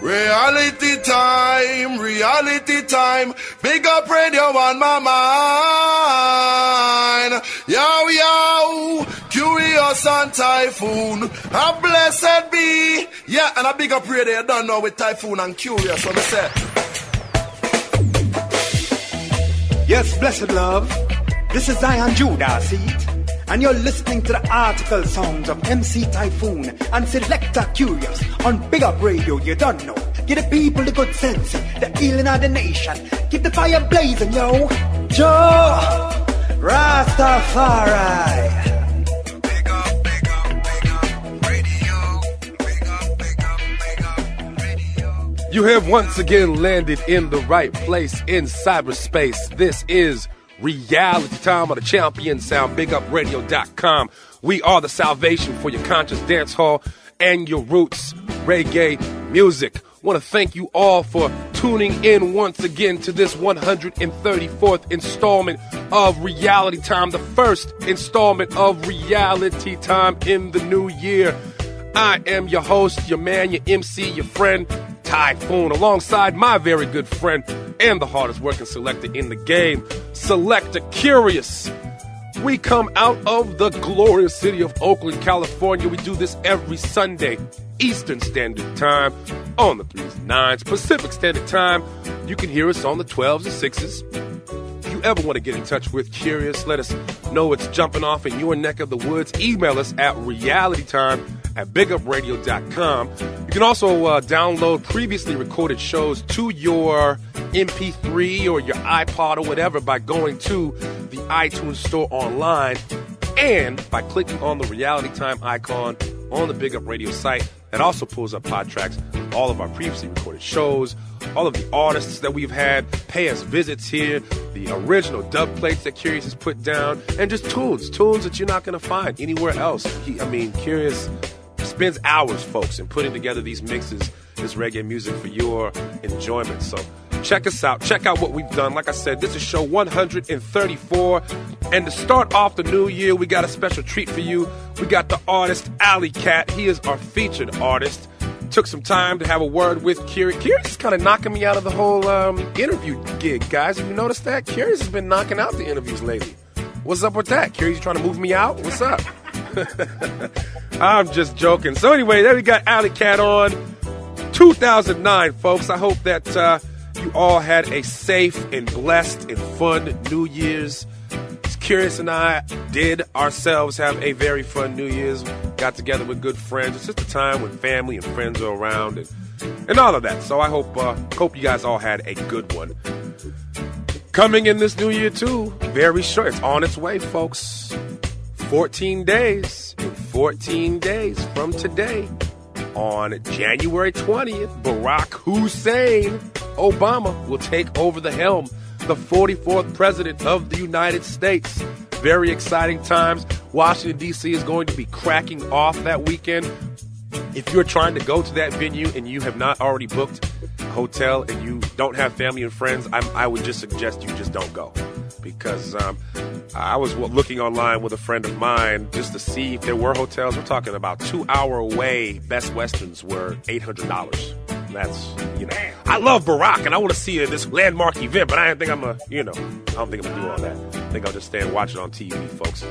Reality time, reality time. Big up radio on my mind. Yo, yo, Kurious and Taiyefoon. A blessed be. Yeah, and a big up radio, you don't know with Taiyefoon and Kurious. So me say. Yes, blessed love. This is Zion Judah, see? And you're listening to the article songs of MC Taiyefoon and Selector Kurious on Big Up Radio, you don't know. Give the people the good sense, the healing of the nation. Keep the fire blazing, yo. Jah Rastafari. Big up, big up, big up radio. Big up, big up, big up radio. You have once again landed in the right place in cyberspace. This is reality time on the champion sound, bigupradio.com. We are the salvation for your conscious dance hall and your roots reggae music. Want to thank you all for tuning in once again to this 134th installment of Reality Time, the first installment of Reality Time in the new year. I am your host, your man, your MC, your friend, Taiyefoon, alongside my very good friend and the hardest working selector in the game, Selector Kurious. We come out of the glorious city of Oakland, California. We do this every Sunday, Eastern Standard Time, on the 3s and 9s, Pacific Standard Time. You can hear us on the 12s and 6s. If you ever want to get in touch with Kurious, let us know it's jumping off in your neck of the woods. Email us at realitytime at bigupradio.com. You can also uh, download previously recorded shows to your MP3 or your iPod or whatever by going to the iTunes Store online and by clicking on the Reality Time icon on the Big Up Radio site. That also pulls up pod tracks, all of our previously recorded shows, all of the artists that we've had pay us visits here, the original dub plates that Kurious has put down, and just tunes, tunes that you're not going to find anywhere else. He, I mean, Kurious spends hours, folks, in putting together these mixes, this reggae music for your enjoyment. So check us out. Check out what we've done. Like I said, this is show 134. And to start off the new year, we got a special treat for you. We got the artist Alley Cat. He is our featured artist. Took some time to have a word with Kurious. Kurious is kind of knocking me out of the whole um, interview gig, guys. Have you noticed that? Kurious has been knocking out the interviews lately. What's up with that? You trying to move me out? What's up? I'm just joking. So anyway, there we got Alley Cat on. 2009, folks. I hope that uh, you all had a safe and blessed and fun New Year's. Kurious and I did ourselves have a very fun New Year's. Got together with good friends. It's just a time when family and friends are around and, and all of that. So I hope uh, hope you guys all had a good one. Coming in this new year too, very short. It's on its way, folks. 14 days. in 14 days from today, on January 20th, Barack Hussein Obama will take over the helm, the 44th President of the United States. Very exciting times. Washington, D.C. is going to be cracking off that weekend. If you're trying to go to that venue and you have not already booked a hotel and you don't have family and friends, I'm, i would just suggest you just don't go. Because um, I was looking online with a friend of mine just to see if there were hotels. We're talking about two hour away. Best Westerns were $800. That's, you know, I love Barack and I want to see this landmark event, but I don't think I'm a, you know, I don't think I'm gonna do all that. I think I'll just stand and watch it on TV, folks.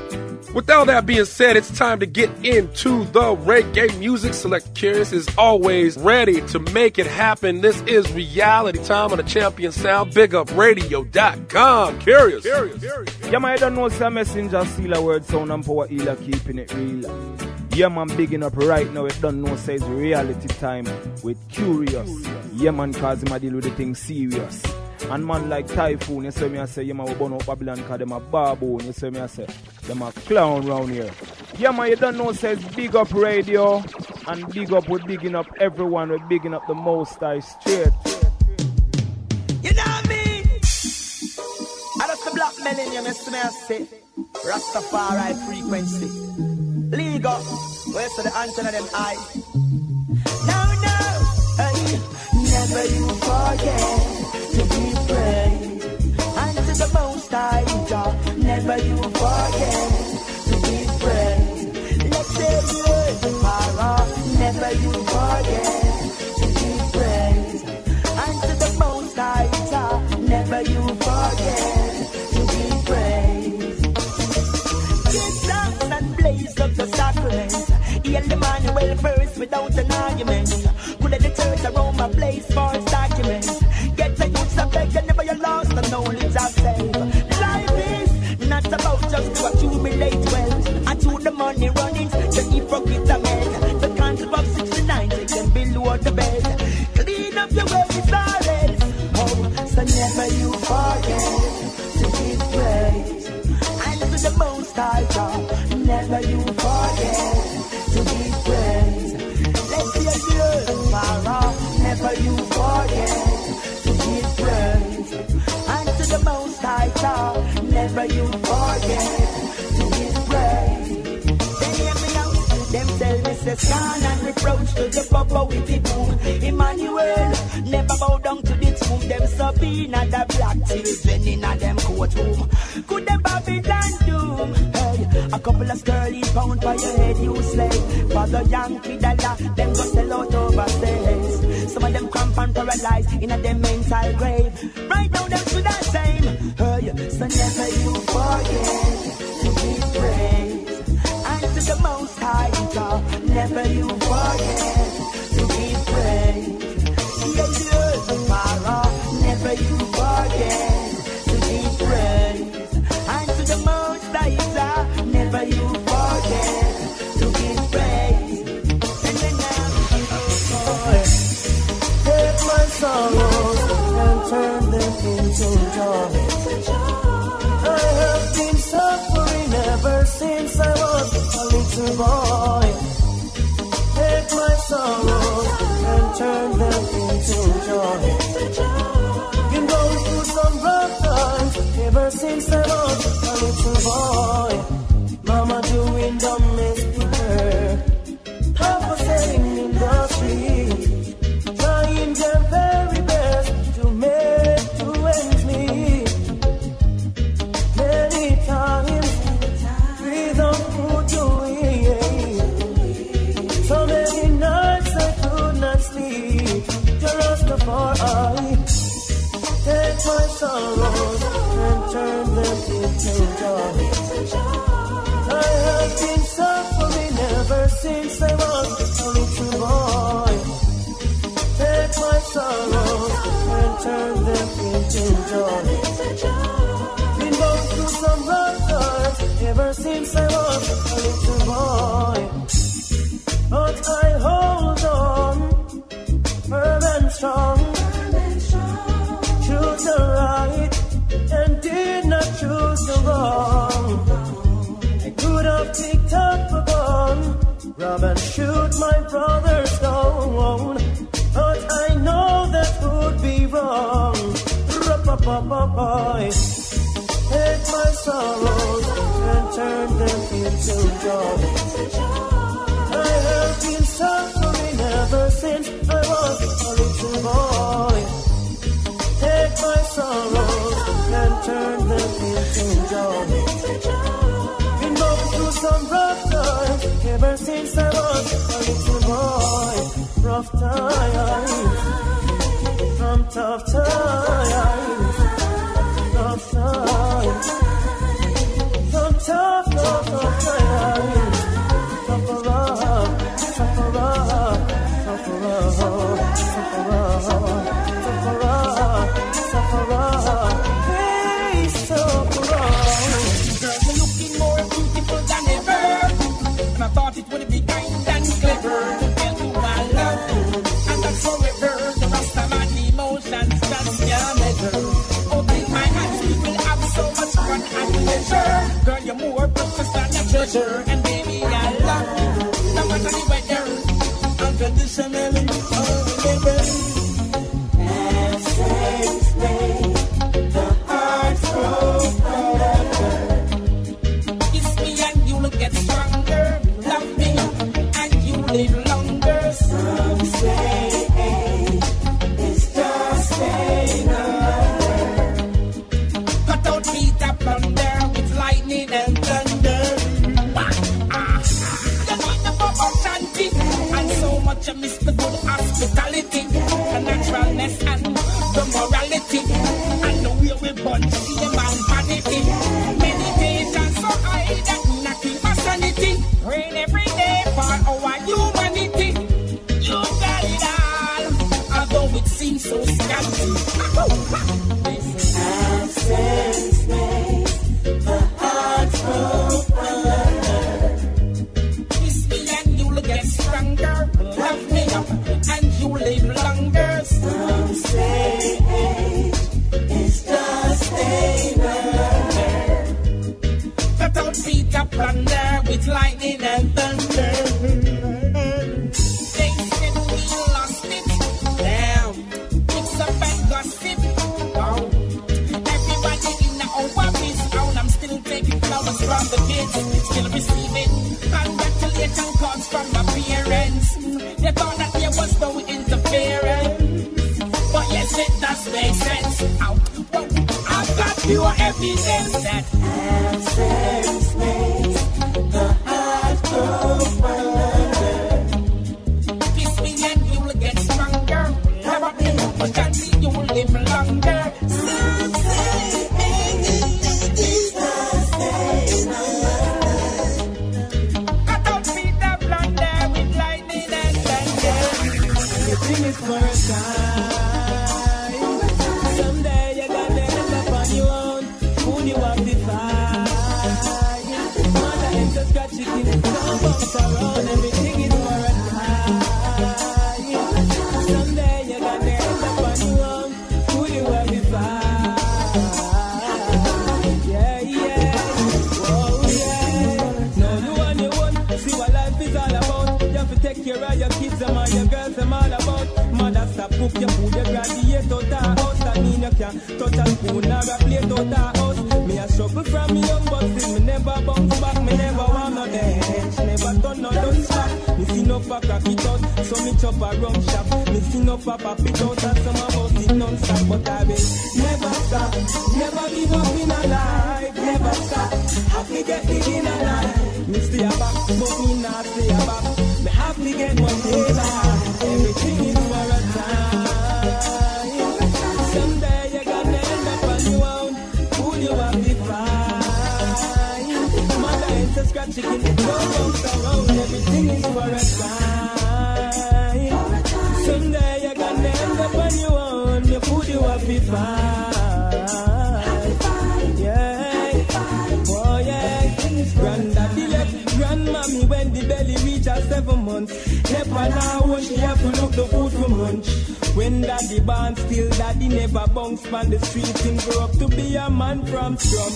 With all that being said, it's time to get into the reggae music. Select Kurious is always ready to make it happen. This is reality time on the Champion Sound. BigUpRadio.com. Kurious. Kurious. Kurious. Yeah, man, I don't know messenger, word, sound, and power keeping it real. Yeah, man, bigging up right now. It don't know says reality time with Kurious. Yeah, man, cause him a deal with the thing serious. And man like Taiyefoon, you see me I say, yeah man, we burn up Babylon cause them a baboon, you see me I say, them a clown round here. Yeah man, you don't know says big up radio, and big up we're bigging up everyone, we're bigging up the most high straight. You know what I mean? I just the black melon. Then you miss me, I say, Rastafari frequency. Ligo, where's the antenna them eye? No, no, hey, never you forget to be praised. And to the most high, God, never you forget to be praised. Let's say you power, never you Heal the man well first without an argument. Could have the church around my place for its document. Get the youths of beg and never you lost the knowledge save. Life is not about just to accumulate wealth. And to the money running, the hypocrite a man. Scan and reproach to the papa with the boom. Emmanuel, never bow down to the tomb. Them Sabina, the black children in a them courtroom. Could the Babylon doom? Hey, a couple of sterling pound for your head, you slave. For the Yankee dollar, them go sell out overseas. Some of them cramp and paralyzed in a them mental grave. Right now, them should have same. Hey, so never you forget to be praised. And to the most high I have been suffering ever since I was a little boy. Take my sorrows and turn them into joy. Been going through some rough times ever since I was a little boy. Mama doing domestic Ra-pa-pa-pa-pa. Take my sorrows and turn them into joy. I have been suffering ever since I was a little boy. Take my sorrows and turn them into joy. Been going through some rough times ever since I was a little boy. Rough times, some tough times, treasure. And baby, I love you. No matter the weather. Unconditionally, Never now when she have to look the food for munch. When daddy born, still daddy never bounce on the street and grow up to be a man from Trump.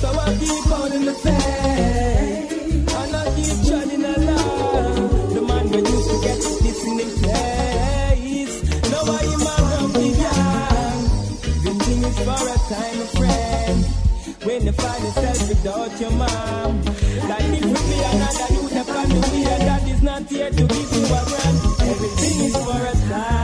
So I keep on in the faith, and I keep shining along. The man we used to get this in his place, now I am a grumpy young. The thing is for a time, friend. When you find yourself without your mom, like if we be another, you'd have found the not here to be sovereign. Everything is for a time.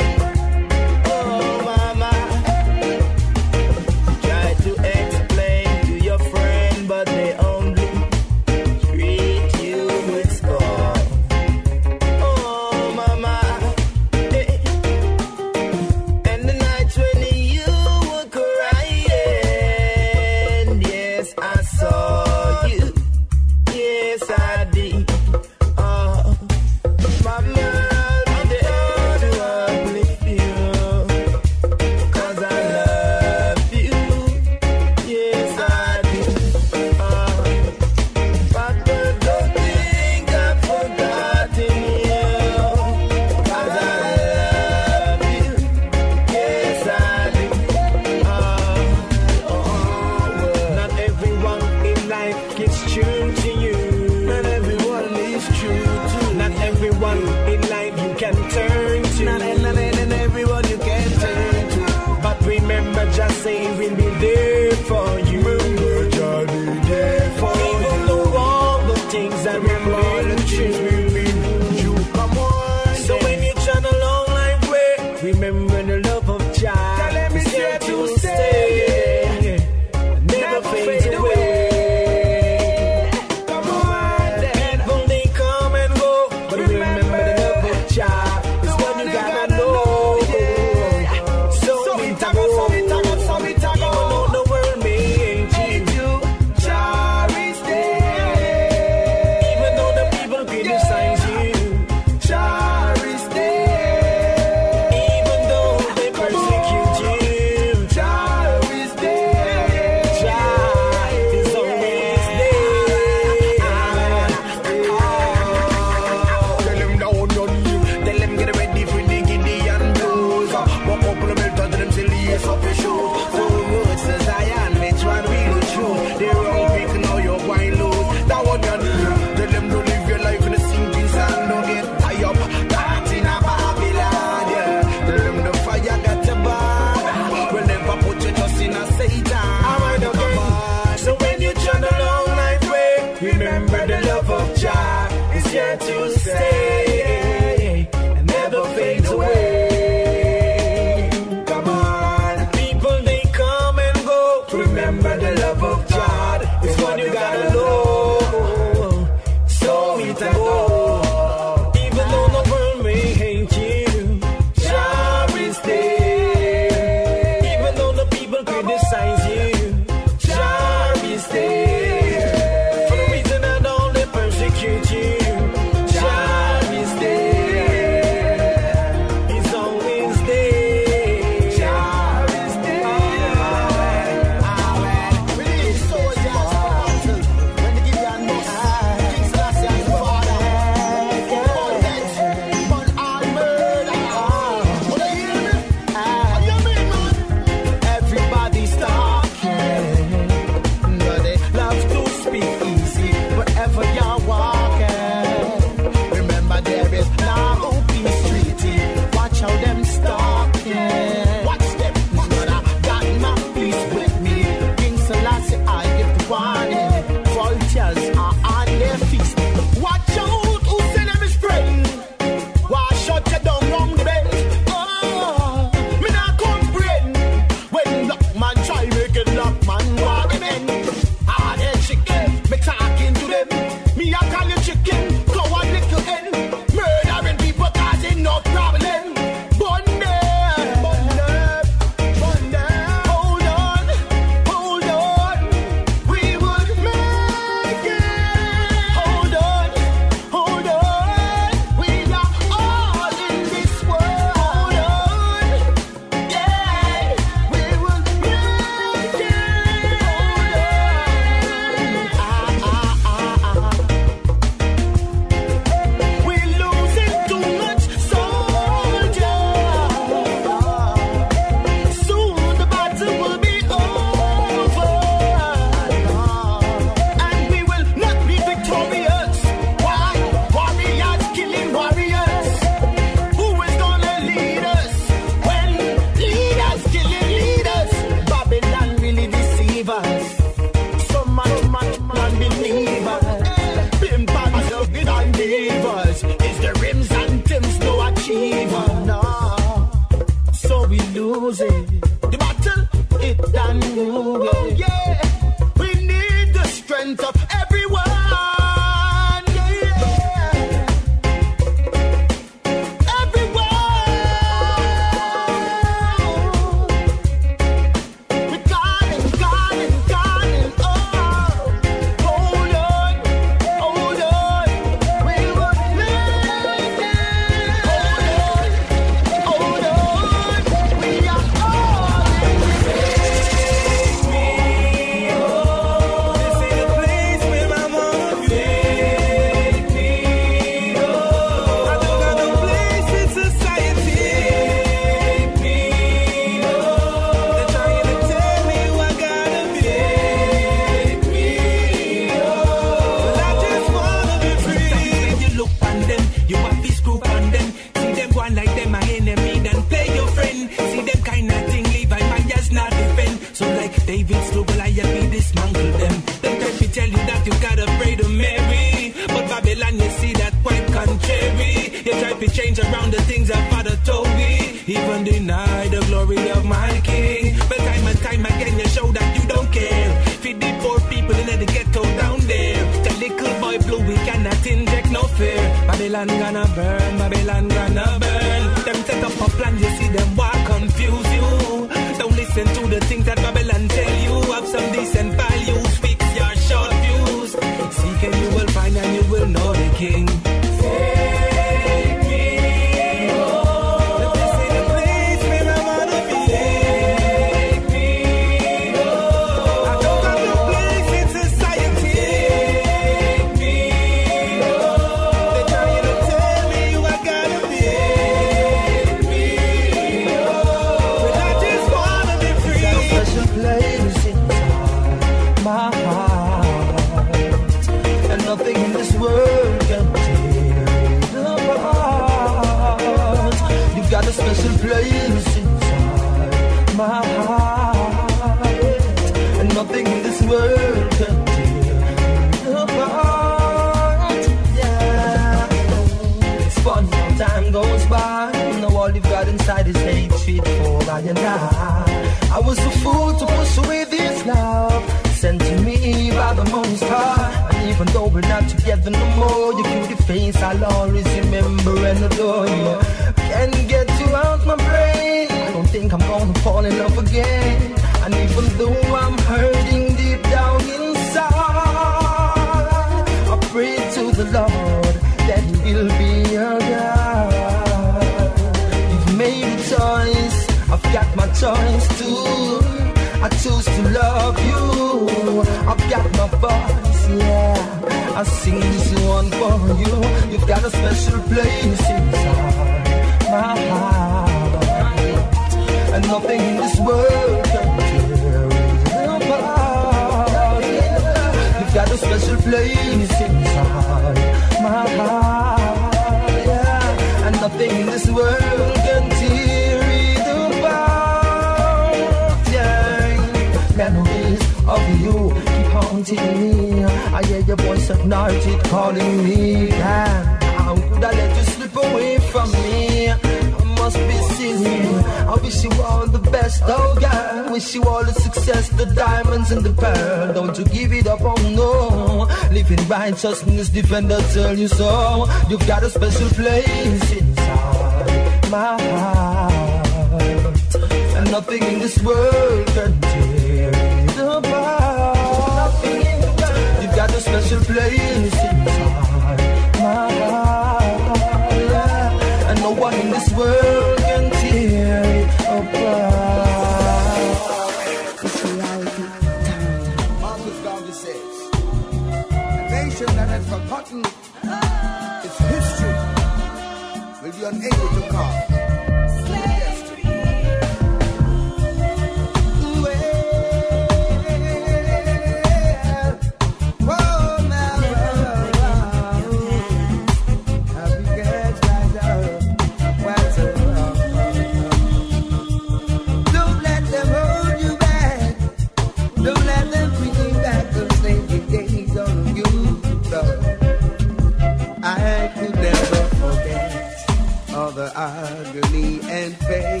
the agony and pain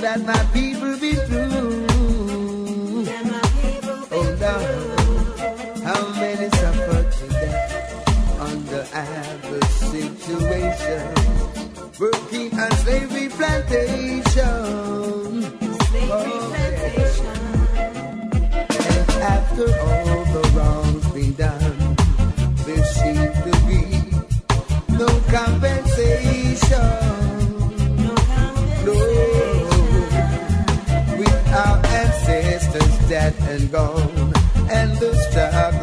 that my people be through. Oh Lord, how many suffer today under adverse situations, working on slavery plantation. Oh, and after all the wrongs been done. and gone, and this child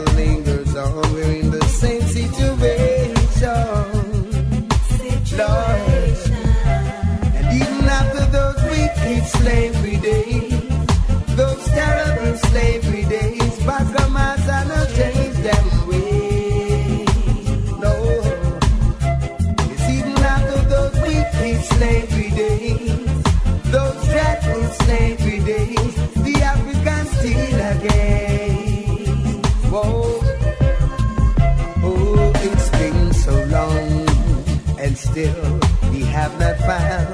still we have not found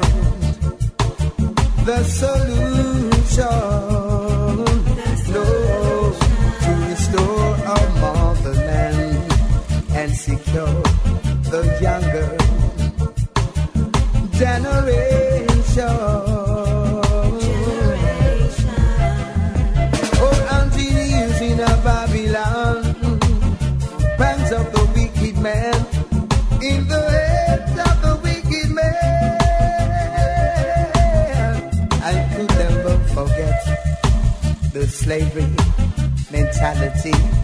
the solution. slavery mentality.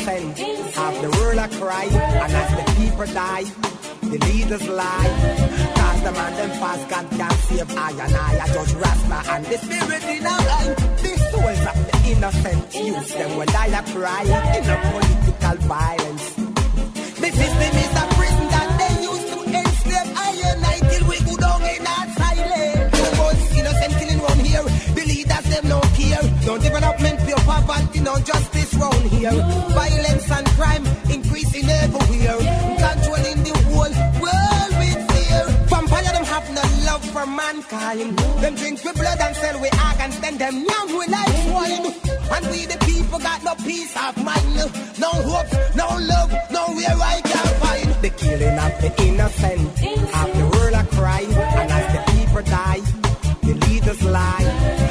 Innocent. The a cry, and as the people die, the leaders lie. Cause the man them fast God can't save I and I, I judge Rasta and the spirit in our line. The souls of the innocent youth, them will die a cry in a political violence. The system is a prison that they used to enslave I and I till we go down in our silence. Too innocent killing round here, the leaders them no care. Development, pure poverty, no justice round here. Violence and crime increasing everywhere. Controlling the whole world with fear. Vampire them have no love for mankind. Them drink with blood and sell with organs, then them young with like swine. And we the people got no peace of mind. No hope, no love, nowhere I can find. The killing of the innocent. Half the world a cry. And as the people die, the leaders lie.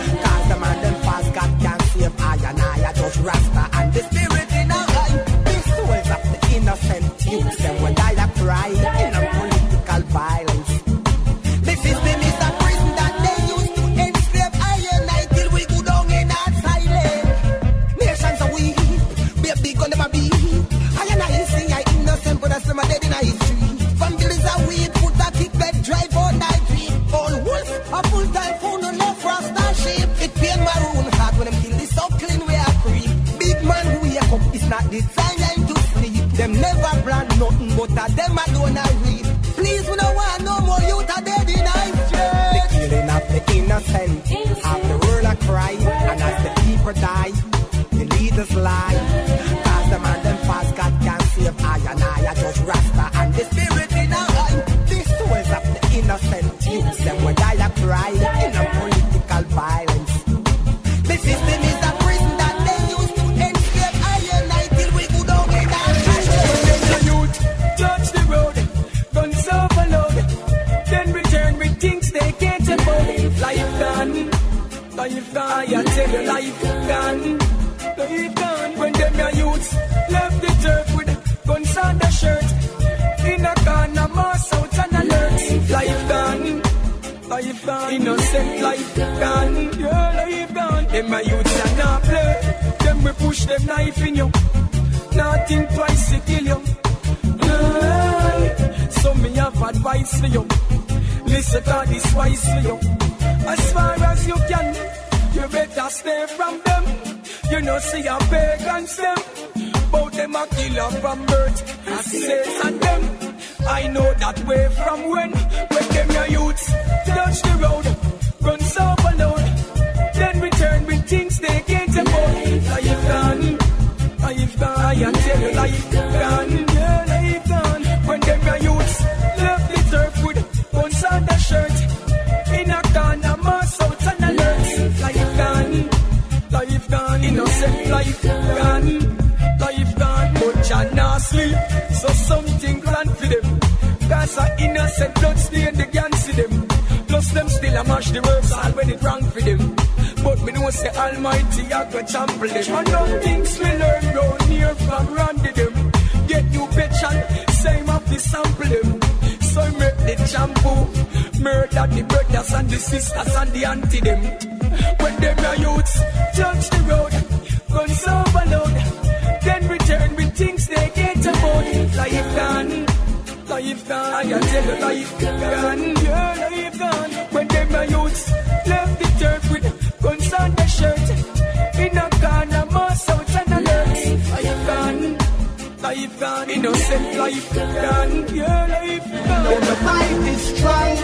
Innocent youth. Them never plan nothing, but a them alone I read. Please, we don't want no more youth are dead in. The killing of the innocent, half the world a cry, and as the people die, the leaders lie. Them my youths are not play. Them we push them knife in you. Nothing twice to kill you. Aye. So me have advice for you. Listen to this wise for you. As far as you can, you better stay from them. You know, see a pagans them. Both them a killer from birth. I say and them. I know that way from when. When them your youths touch the road. Cause a innocent blood stain, they can't see them. Plus them still a mash the works all when it wrong for them. But me know say Almighty I go trample them. And all things we learn round here from Randy them. Get you bitch and same of the sample them. So make the shampoo, murder the brothers and the sisters and the auntie them. When them your youths judge the road, guns overload, Life gone, I tell you, life gone, yeah, life gone. When them my youths left the turf with guns on the shirt, in a corner, mass out and alert. Life gone, life gone, innocent life gone, yeah, life gone. Now the fight is strong.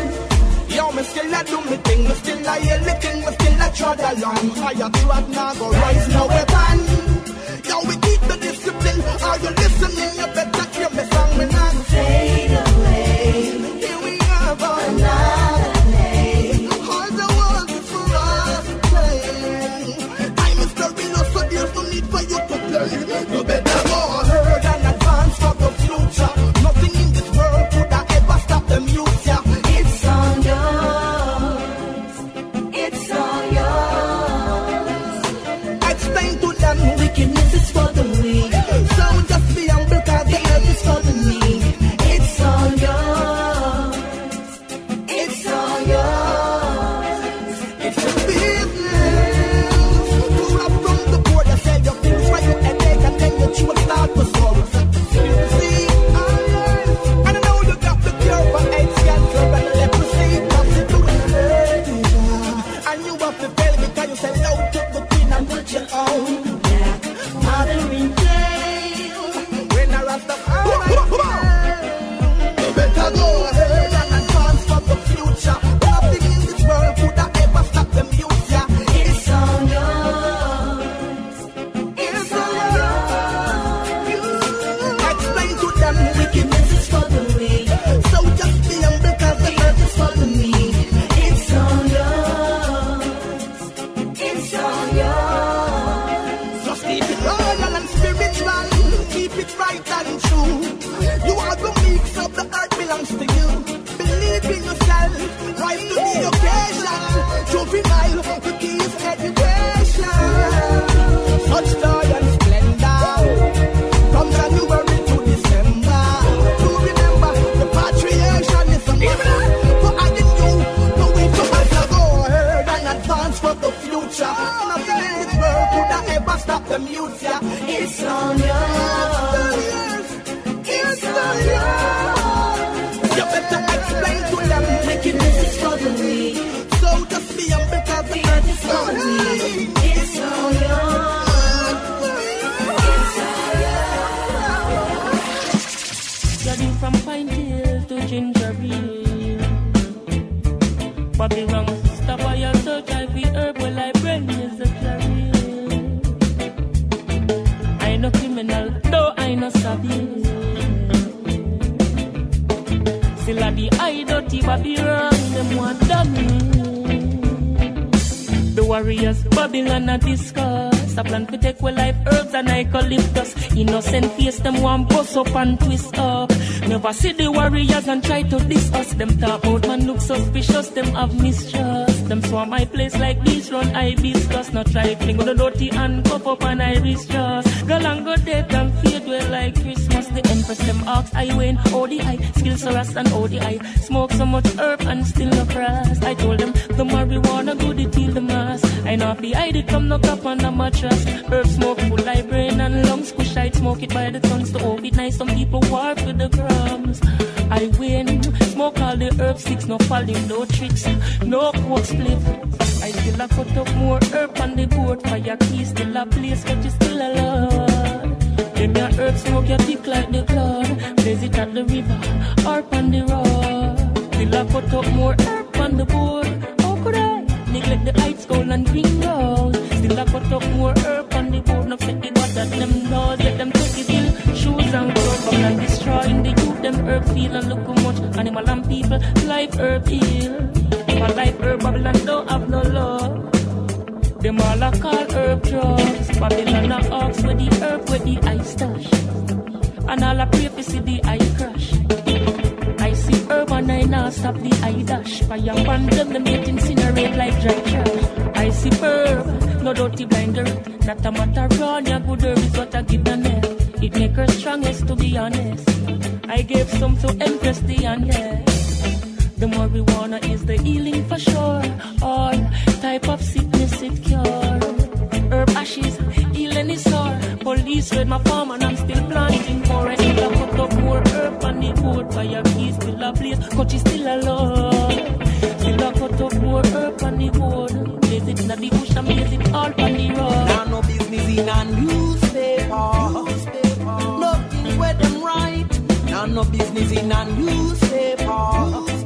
Yo, me still a do me thing, me still a hear the thing, me still a trod along. Fire trod now go rise no weapon. Not try the dirty and cup up and iris just. Girl and go dead and fade away like Christmas. The empress them ask I win ODI. Skills so rust and ODI. Smoke so much herb and still no cross. I told them the marijuana good it heal the mass. I know if the ID come no up on the mattress. Herb smoke full like brain and lungs. Squish I smoke it by the tons to hold it nice. Some people warp with the crumbs. I win. Smoke all the herb sticks, no falling, no tricks, no coke split. I still a cut up more herb on the board. for your key still a place, but you still alone. Them your herb smoke your thick like the cloud. Blaze it at the river or on the road. Still a cut up more herb on the board. How could I neglect the heights, gold and gringos? Still a cut up more herb on the board. No fit it, but that them knows. Let them take it in shoes and clothes. Come and destroying the youth, them herb feel and look how much animal and people life herb heal. My life herb Babylon don't have no love. Them all a call herb drugs. Babylon a ox with the herb with the ice stash. And all a pray to see the eye crash. I see herb and I now stop the eye dash. Fire upon them, them get incinerate like dry trash. I see herb, no dirty blinder. Not a matter run, your good herb is what I give the net. It make her strongest to be honest. I gave some to Empress Diane, yeah. The marijuana is the healing for sure. All type of sickness it cure. Herb ashes, healing is sore. Police raid my farm and I'm still planting more. I still a put up more herb on the board. Fire keys still a blaze, coach is still alone. Still a cut up more herb on the board. Blaze it in the bush and blaze it all on the road. Now no business in a newspaper. Nothing where them right. Now no business in a newspaper. Nothing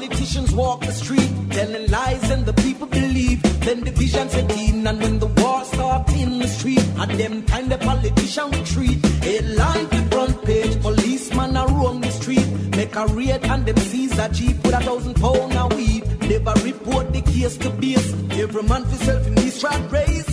Politicians walk the street, telling lies and the people believe. Then division set in, and when the war starts in the street, at them time the politician retreat. Headlines the front page. Policeman a roam the street, make a raid and them seize a jeep with a thousand pound a weed. Never report the case to base. Every man for self in this rat race.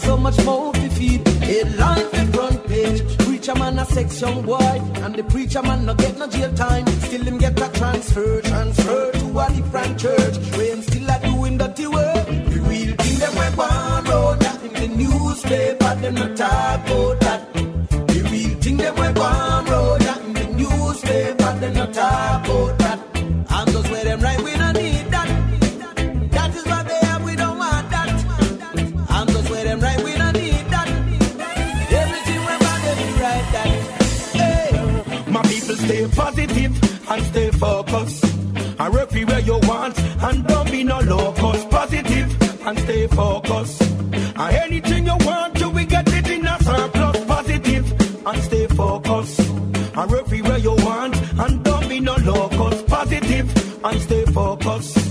So much more to feed. Headlines the front page. Preacher man a sex young boy. And the preacher man no get no jail time. Still him get a transfer. Transfer to a different church. Where him still a doing dirty work. The real thing them we want road. That in the newspaper them not talk about that. The real thing them we want road. That in the newspaper them not talk about be no locus. Positive and stay focused. And anything you want, you will get it in a surplus. Positive and stay focused. And everywhere you want and don't be no locus. Positive and stay focused.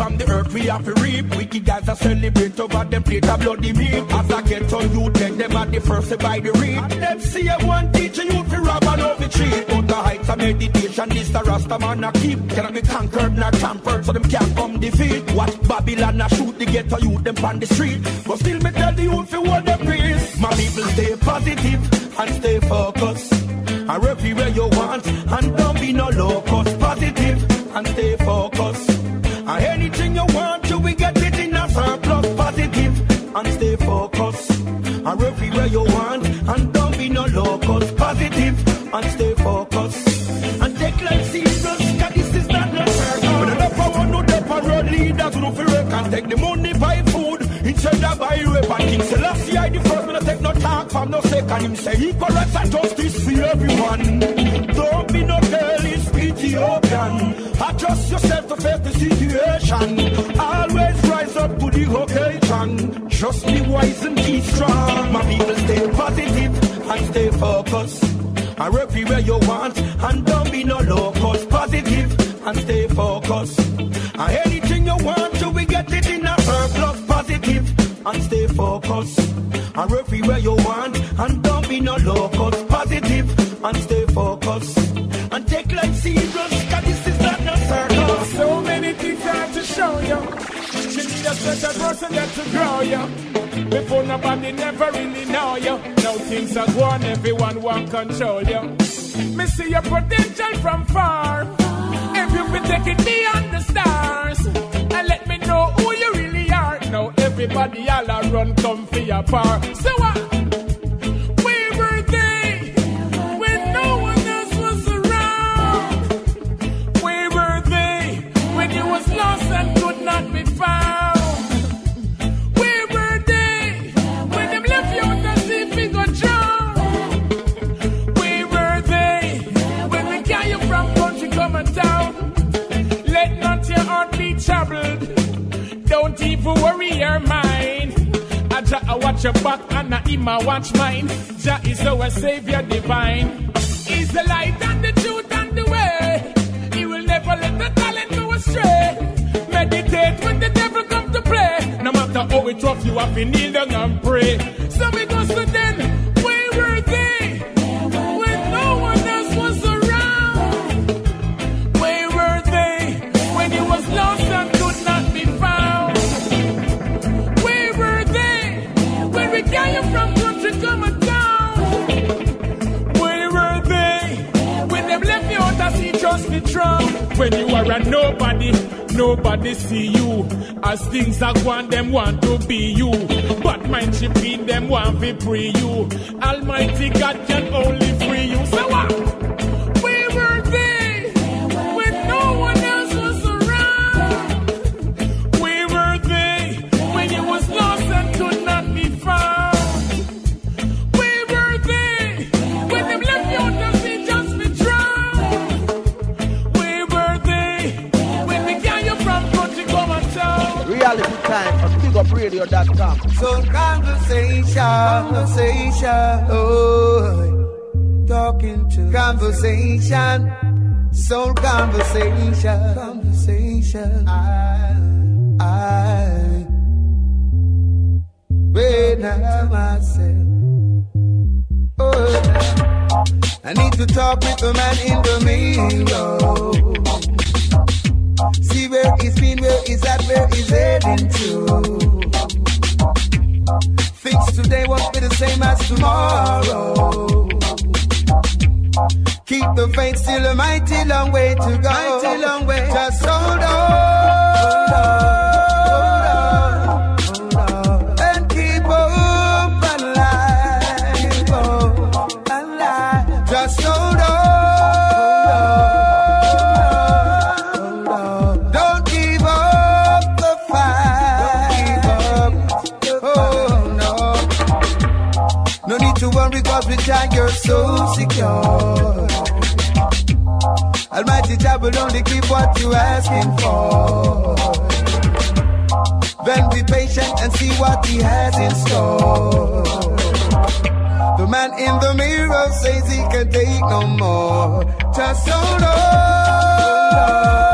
From the earth we have to reap. Wicked guys are celebrate over them plate of bloody meat. As I get on you, take them at the first to buy the read. And them see a one teacher you to rob and over the treat. But the heights of meditation, this the Rasta man a keep. Cannot be conquered nor tampered, so them can't come defeat. Watch Babylon a shoot the ghetto youth them on the street. But still me tell the youth for what they breathe. My people stay positive and stay focused. And work where you want and don't be no locus. Positive and stay focused. Focused. And work where you want and don't be no locus. Positive and stay focused. And take life serious, cause this is not no circle. When the power no depth road leaders Take the money buy food instead of buy weapon. King Selassie the first, me no take no talk from no second. Him say equal rights and justice for everyone. Don't be no it's Ethiopian. Adjust yourself to face the situation. Rise up to the occasion. Just be wise and be strong. My people stay positive and stay focused. And everywhere you want, and don't be no locust. Positive and stay focused. And anything you want, you will get it in a surplus. Positive and stay focused. And everywhere you want, and don't be no locust. Positive and stay focused. And take life serious, So many things I have to show you. You need a special person that to grow you. Before nobody never really know you. Now things are going, everyone want control you. Me see your potential from far. If you be taking beyond the stars, and let me know who you really are. Now everybody all run come for your power. So what? Your mind. I Jah I watch your back and I him a watch mine. Jah is our savior divine. He's the light and the truth and the way. He will never let the talent go astray. Meditate when the devil come to play. No matter how it rough, you have to kneel down and pray. When you are a nobody, nobody see you. As things are going, them want to be you. But mind shipping them want to free you. Almighty God can only So conversation, conversation, oh, talking to conversation, soul conversation, conversation. I, I, wait now myself. Oh, I need to talk with the man in the mirror. See where he's been, where he's at, where he's heading to. Today won't be the same as tomorrow. Keep the faith still a mighty long way to go. Mighty long way. Just hold on. And with Jah you're so secure. Almighty Jah will only give what you're asking for. Then be patient and see what he has in store. The man in the mirror says he can take no more. Just hold on.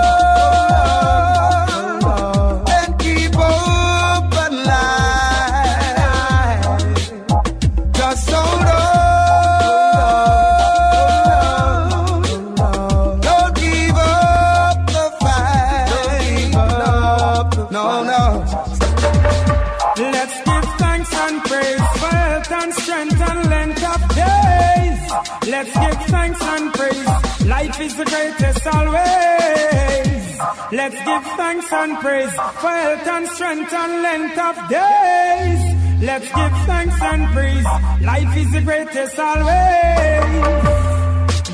Always. Let's give thanks and praise for health and strength and length of days. Let's give thanks and praise. Life is the greatest always.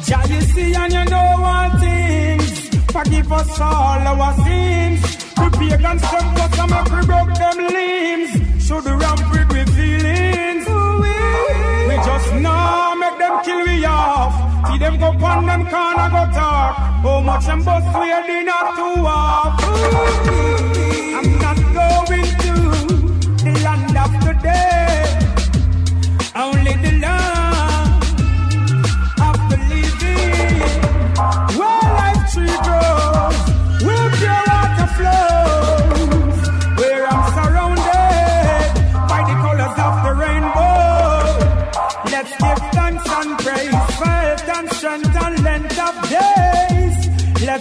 Jah, you see and you know all things. Forgive us all our sins. The pagans them cut and make we broke pon them corner go talk. How much them bust we are not too off. I'm not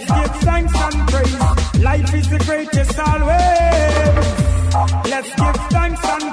Let's give thanks and praise. Life is the greatest always. Let's give thanks and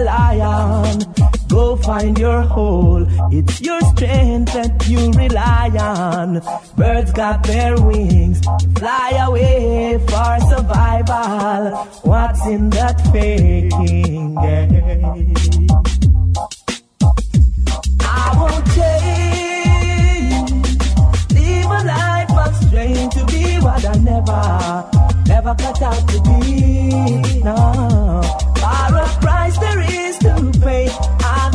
lion. Go find your hole. It's your strength that you rely on. Birds got their wings, fly away for survival. What's in that faking game? I won't change. Live a life of strength to be what I never, never cut out to be. No, for a price there is to pay.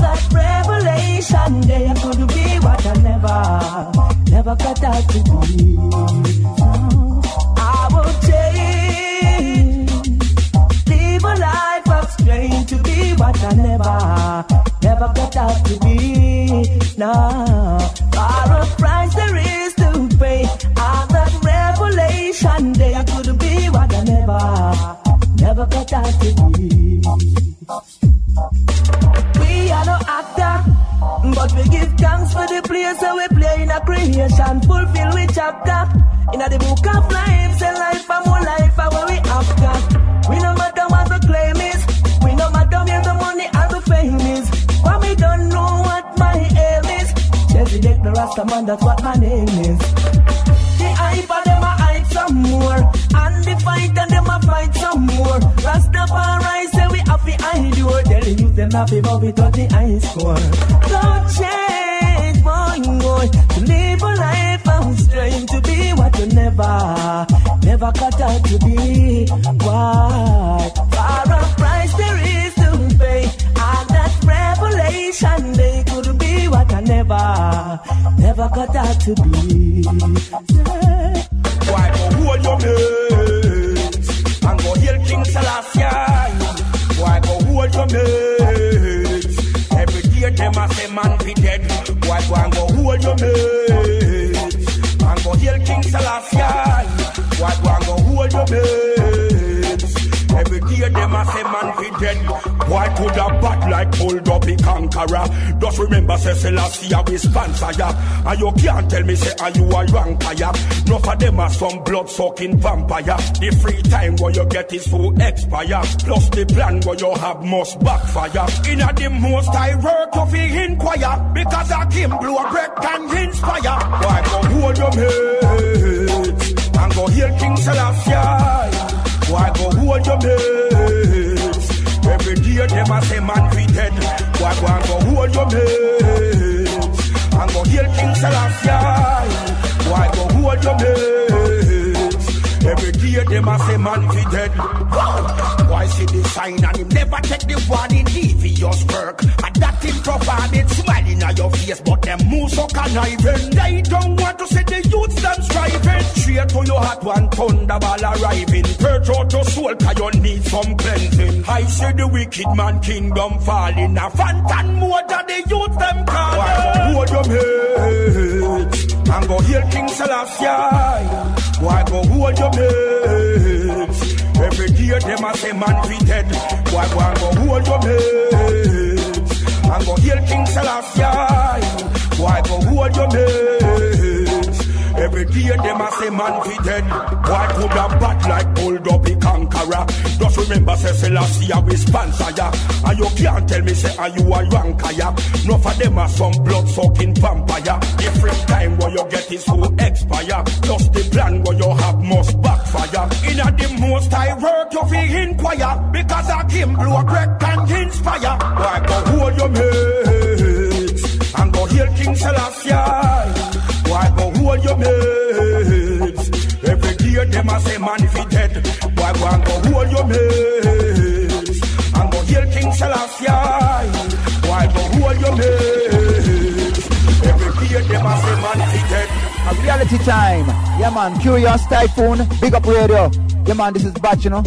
That revelation day I could be what I never, never cut out to be. I won't change. Live a life of strength to be what I never, never out to be. A price there is to pay. Revelation day I could be what I never, never cut out to be. We are no actor, but we give thanks for the place that we play in a creation, fulfill we chapter. In the book of life, say life and more life are where we after. We no matter what the claim is, we no matter where the money and the fame is. But we don't know what my aim is. Jesse Deck the Rasta man, that's what my name is. The hype of them a some more, and the fight and them a fight some more. Rastafari say we happy I do, tell the youth them happy but we touch the high score. Don't change, boy, boy, to live a life strength to be what you never, never cut out to be. Why? For a price there is to pay, and that revelation they could be what I never, never cut out to be. Yeah. Why go hold your mates and go King go hold your? Every day them a say man be dead. Why go and go hold your go King go and go hold your? Day them a say man be dead. Why could a bat like bulldog be conqueror? Just remember say Selassie we sponsor ya. And you can't tell me say are you a vampire? No for them are some blood sucking vampire. The free time where you get is for expire. Plus the plan where you have must backfire. In a the most I work you feel inquire. Because I can blow a break and inspire. Why go hold your mates and go heal King Selassie? Why go hold your mates? Every day them say man be dead. Why go and go hold your mates? And go heal King Selassie. Why go hold your mates? Every day them a say man fi dead. Why see the sign and him never take the warning devious work. And that him provided smiling at your face, but them move so conniving. They don't want to see the youths them striving. Straight to your heart, one thunderball arriving. Purge out your soul, cause you need some cleansing. I see the wicked man kingdom falling. A phantom more than the youth them calling. Hold your heads and go heal King Selassie? Why go hold your heads? Every day them a say man fi dead. Why go and go hold your heads and go heal King Selassie? Why go hold your heads? Every day them a say man fi dead. Why could a bat like hold up the conqueror? Just remember say Selassie a we sponsor ya. And you can't tell me say are you a ranker ya. No for them a some blood sucking vampire. Every time what you get is who expire. Just the plan what you have must backfire. In a the most I work you fi inquire. Because I can blow a breath and inspire. Why go hold your mates and go heal King Selassie. Why go hold your mates? Every day them a say man fi dead. Why go and go hold your mates? And go heal King Selassie. Why go hold your mates? Every day them a say man fi dead. A reality time. Yeah, man. Kurious Taiyefoon. Big up radio. Yeah, man. This is Batch, you know.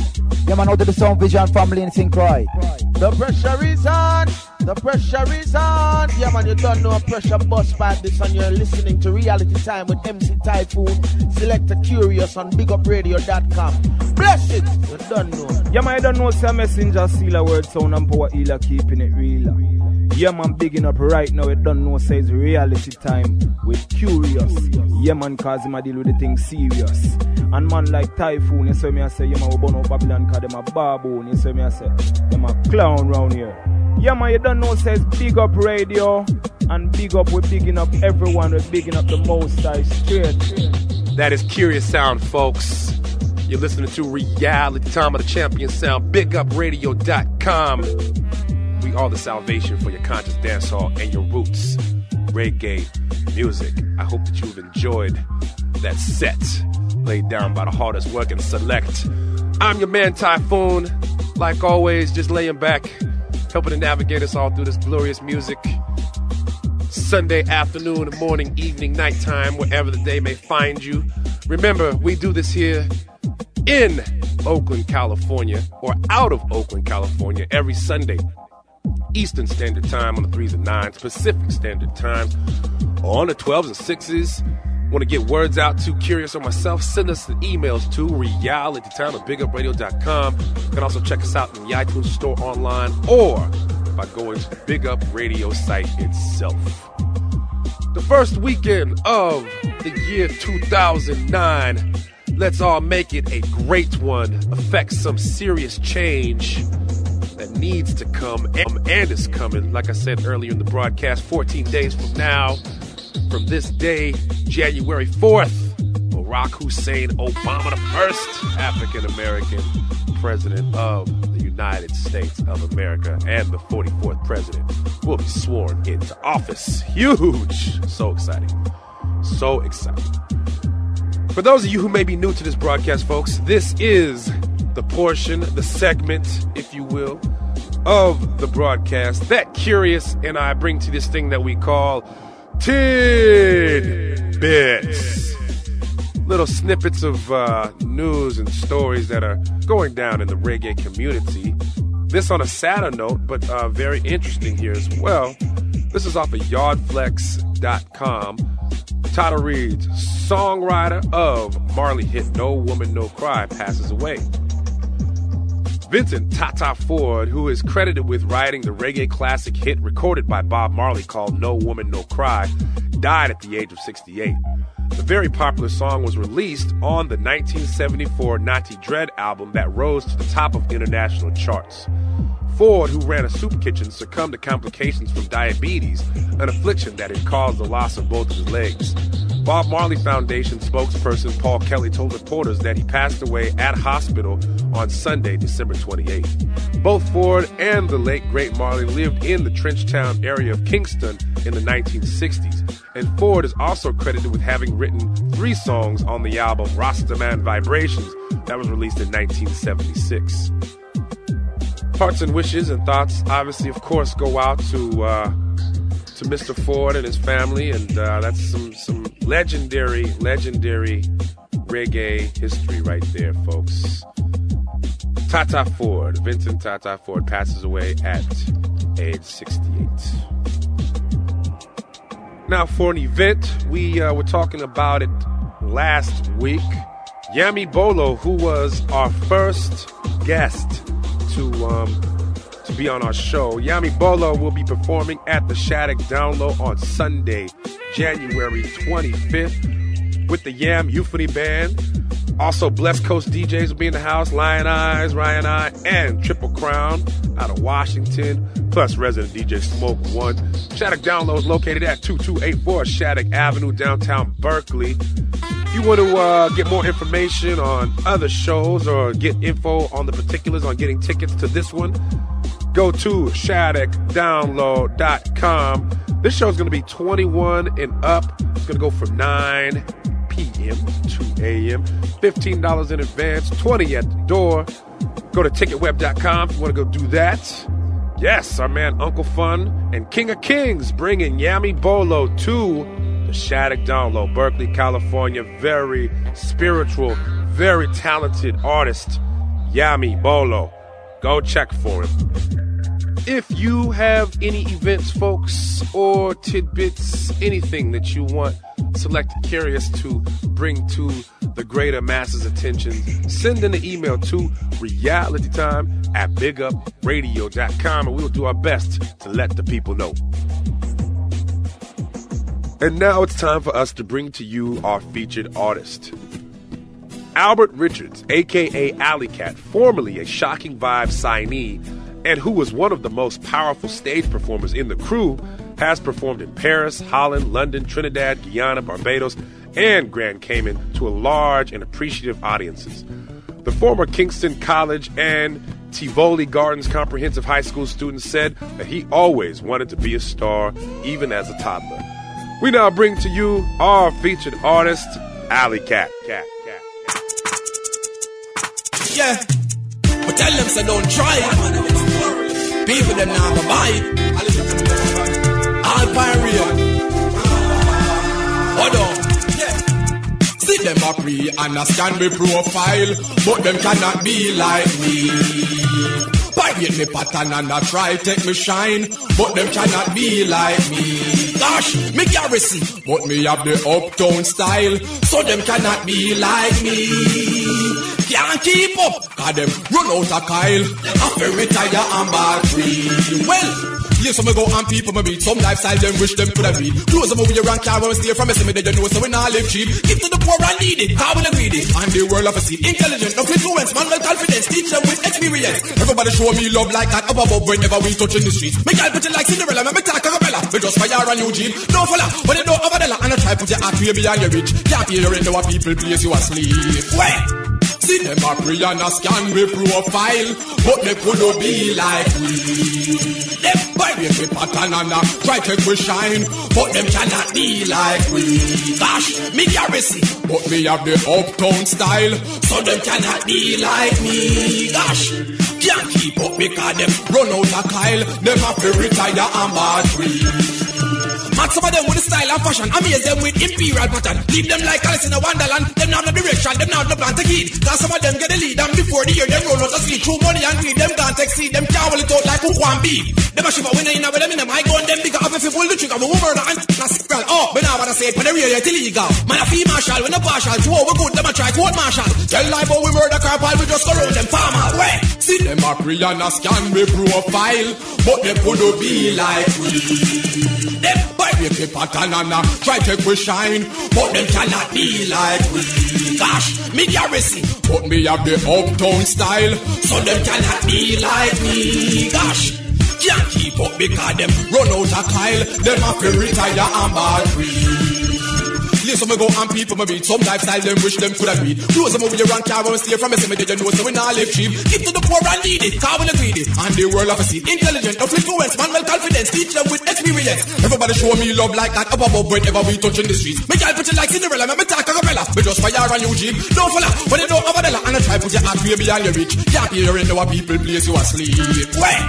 Yeah, man. Out to the Sound Vision family in St. Croix. The pressure is on. The pressure is on. Yeah, man, you don't know a pressure bus by this, and you're listening to Reality Time with MC Taiyefoon. Select a Kurious on BigUpRadio.com. Bless it. You don't know. Yeah, man, I don't know, say messenger, seal a word, sound and power healer, keeping it real. Yeah, man, bigging up right now, it don't know, says reality time with Kurious. Yeah, man, cause him a deal with the thing serious. And man like Taiyefoon, you see me I say, yeah, man, we burn out Babylon, cause them a baboon, you see me I say, them a clown round here. Yeah, man, you don't know, says big up radio. And big up, we're bigging up everyone, we're bigging up the most high straight. That is Kurious Sound, folks. You're listening to Reality Time of the Champion Sound, bigupradio.com. Are the salvation for your conscious dancehall and your roots reggae music. I hope that you've enjoyed that set laid down by the hardest working select. I'm your man Taiyefoon. Like always, just laying back, helping to navigate us all through this glorious music. Sunday afternoon, morning, evening, nighttime, wherever the day may find you. Remember, we do this here in Oakland, California, or out of Oakland, California, every Sunday. Eastern Standard Time on the 3s and 9s, Pacific Standard Time on the 12s and 6s. Want to get words out to Kurious or myself? Send us the emails to real at the time of bigupradio.com. You can also check us out in the iTunes Store online or by going to Big Up Radio site itself. The first weekend of the year 2009. Let's all make it a great one, affect some serious change that needs to come and, is coming. Like I said earlier in the broadcast, 14 days from now, from this day, January 4th, Barack Hussein Obama, the first African American president of the United States of America and the 44th president, will be sworn into office. Huge! So exciting. So exciting. For those of you who may be new to this broadcast, folks, this is the portion, the segment, if you will, of the broadcast that Kurious and I bring to this thing that we call Tidbits. Little snippets of uh, news and stories that are going down in the reggae community. This on a sadder note, but uh, very interesting here as well. This is off of yardflex.com. The title reads Songwriter of Marley hit No Woman No Cry passes away. Vincent Tata Ford, who is credited with writing the reggae classic hit recorded by Bob Marley called No Woman No Cry, died at the age of 68. The very popular song was released on the 1974 Natty Dread album that rose to the top of international charts. Ford, who ran a soup kitchen, succumbed to complications from diabetes, an affliction that had caused the loss of both of his legs. Bob Marley Foundation spokesperson Paul Kelly told reporters that he passed away at hospital on Sunday, December 28th. Both Ford and the late great Marley lived in the Trenchtown area of Kingston in the 1960s, and Ford is also credited with having written three songs on the album Rastaman Vibrations that was released in 1976. Hearts and wishes and thoughts, obviously, of course, go out to uh, to Mr. Ford and his family, and uh, that's some some legendary, legendary reggae history right there, folks. Tata Ford, Vincent Tata Ford, passes away at age 68. Now, for an event, we uh, were talking about it last week. Yami Bolo, who was our first guest to um, to be on our show, Yami Bolo will be performing at the Shattuck Down Low on Sunday, January 25th, with the Yam Euphony Band. Also, Blessed Coast DJs will be in the house Lion Eyes, Ryan Eye, and Triple Crown out of Washington, plus resident DJ Smoke One. Shattuck Down Low is located at 2284 Shattuck Avenue, downtown Berkeley. If you want to uh, get more information on other shows or get info on the particulars on getting tickets to this one, go to shattuckdownlow.com. This show is going to be 21 and up. It's going to go from 9 p.m. to 2 a.m. $15 in advance, 20 at the door. Go to ticketweb.com if you want to go do that. Yes, our man Uncle Fun and King of Kings bringing Yami Bolo to the Shattuck Down Low, Berkeley, California. Very spiritual, very talented artist, Yami Bolo. Go check for him. If you have any events, folks, or tidbits, anything that you want Selected Kurious to bring to the greater masses' attention, send in an email to realitytime at bigupradio.com and we will do our best to let the people know. And now it's time for us to bring to you our featured artist. Albert Richards, aka Alley Cat, formerly a Shocking Vibe signee, and who was one of the most powerful stage performers in the crew, has performed in Paris, Holland, London, Trinidad, Guyana, Barbados, and Grand Cayman to a large and appreciative audiences. The former Kingston College and Tivoli Gardens Comprehensive High School student said that he always wanted to be a star, even as a toddler. We now bring to you our featured artist, Alley Cat. Cat, Cat, Yeah, but tell them so don't try it. People them now buy Alpine Hold on. See them a pre understand me profile, but them cannot be like me. Pirate me pattern and I try take me shine, but them cannot be like me. Gosh, me garrison, but me have the uptown style, so them cannot be like me. Can't keep up, cause them run out of Kyle. After retire and bad free. Well, Yes, some go on people, my beat. Some lifestyle, them wish them could have been. Close them over your rank, car, when we from me, they don't know, so we not live cheap. Give to the poor and needy, how will greedy. And the world of a seed. Intelligent, no influence, man, confidence. Teach them with experience. Everybody show me love like that up above whenever we touch in the streets. Me girl put it like Cinderella, make me talk a Bella. We just fire on Eugene. No fella, when you know the and I try put your heart way beyond your reach. Can't hear in our people place you asleep. Wait! See them a pray and a scan we profile, but they could not be like we. Them pirate we pattern and a try to we shine, but them cannot be like we. Gosh, me garrison, but me have the uptown style, so them cannot be like me. Gosh, can't keep up because them run out of Kyle, them have to retire and bad free. Mad some of them with the style and fashion. Amaze them with imperial pattern. Leave them like Alice in a Wonderland. Them not the direction, them not the plan to keep. Cause some of them get the lead and before the year them roll out to sleep. True money and greed, them can't seed. Them can't hold it out like who want beef. Them a shiver when they in with them in them. I go on them up if you pull the trigger. We will murder and well. Oh, but now what I say, but the real yet illegal. Man a fee marshal, when a partial. Two over good, them a try court marshal. Tell life how we murder car while we just go round them farmer. Wait, a and a scan we profile, but they could be like we. Them pirate pattern and uh, try to we shine, but them cannot be like we. Gosh, me garrison, but me have the uptown style, so them cannot be like me. Gosh. Can't keep up because them run out of Kyle. Them have to retire and bad free. Here's some go and people me beat. Some lifestyle them wish them could have beat. Close them over your rank when we steer from a cemetery. You know so we not live cheap. Give to the poor and needy. Car when greedy. And the world of a seed. Intelligent, of influence, man well confidence. Teach them with experience. Everybody show me love like that up above whenever we touching the streets. Me put it like Cinderella. Me me talk a cappella. Me just fire on you jeep. Don't follow. When you don't have a dollar. And I try put your heart way beyond your reach. Can't hear in our people place you asleep. Wait.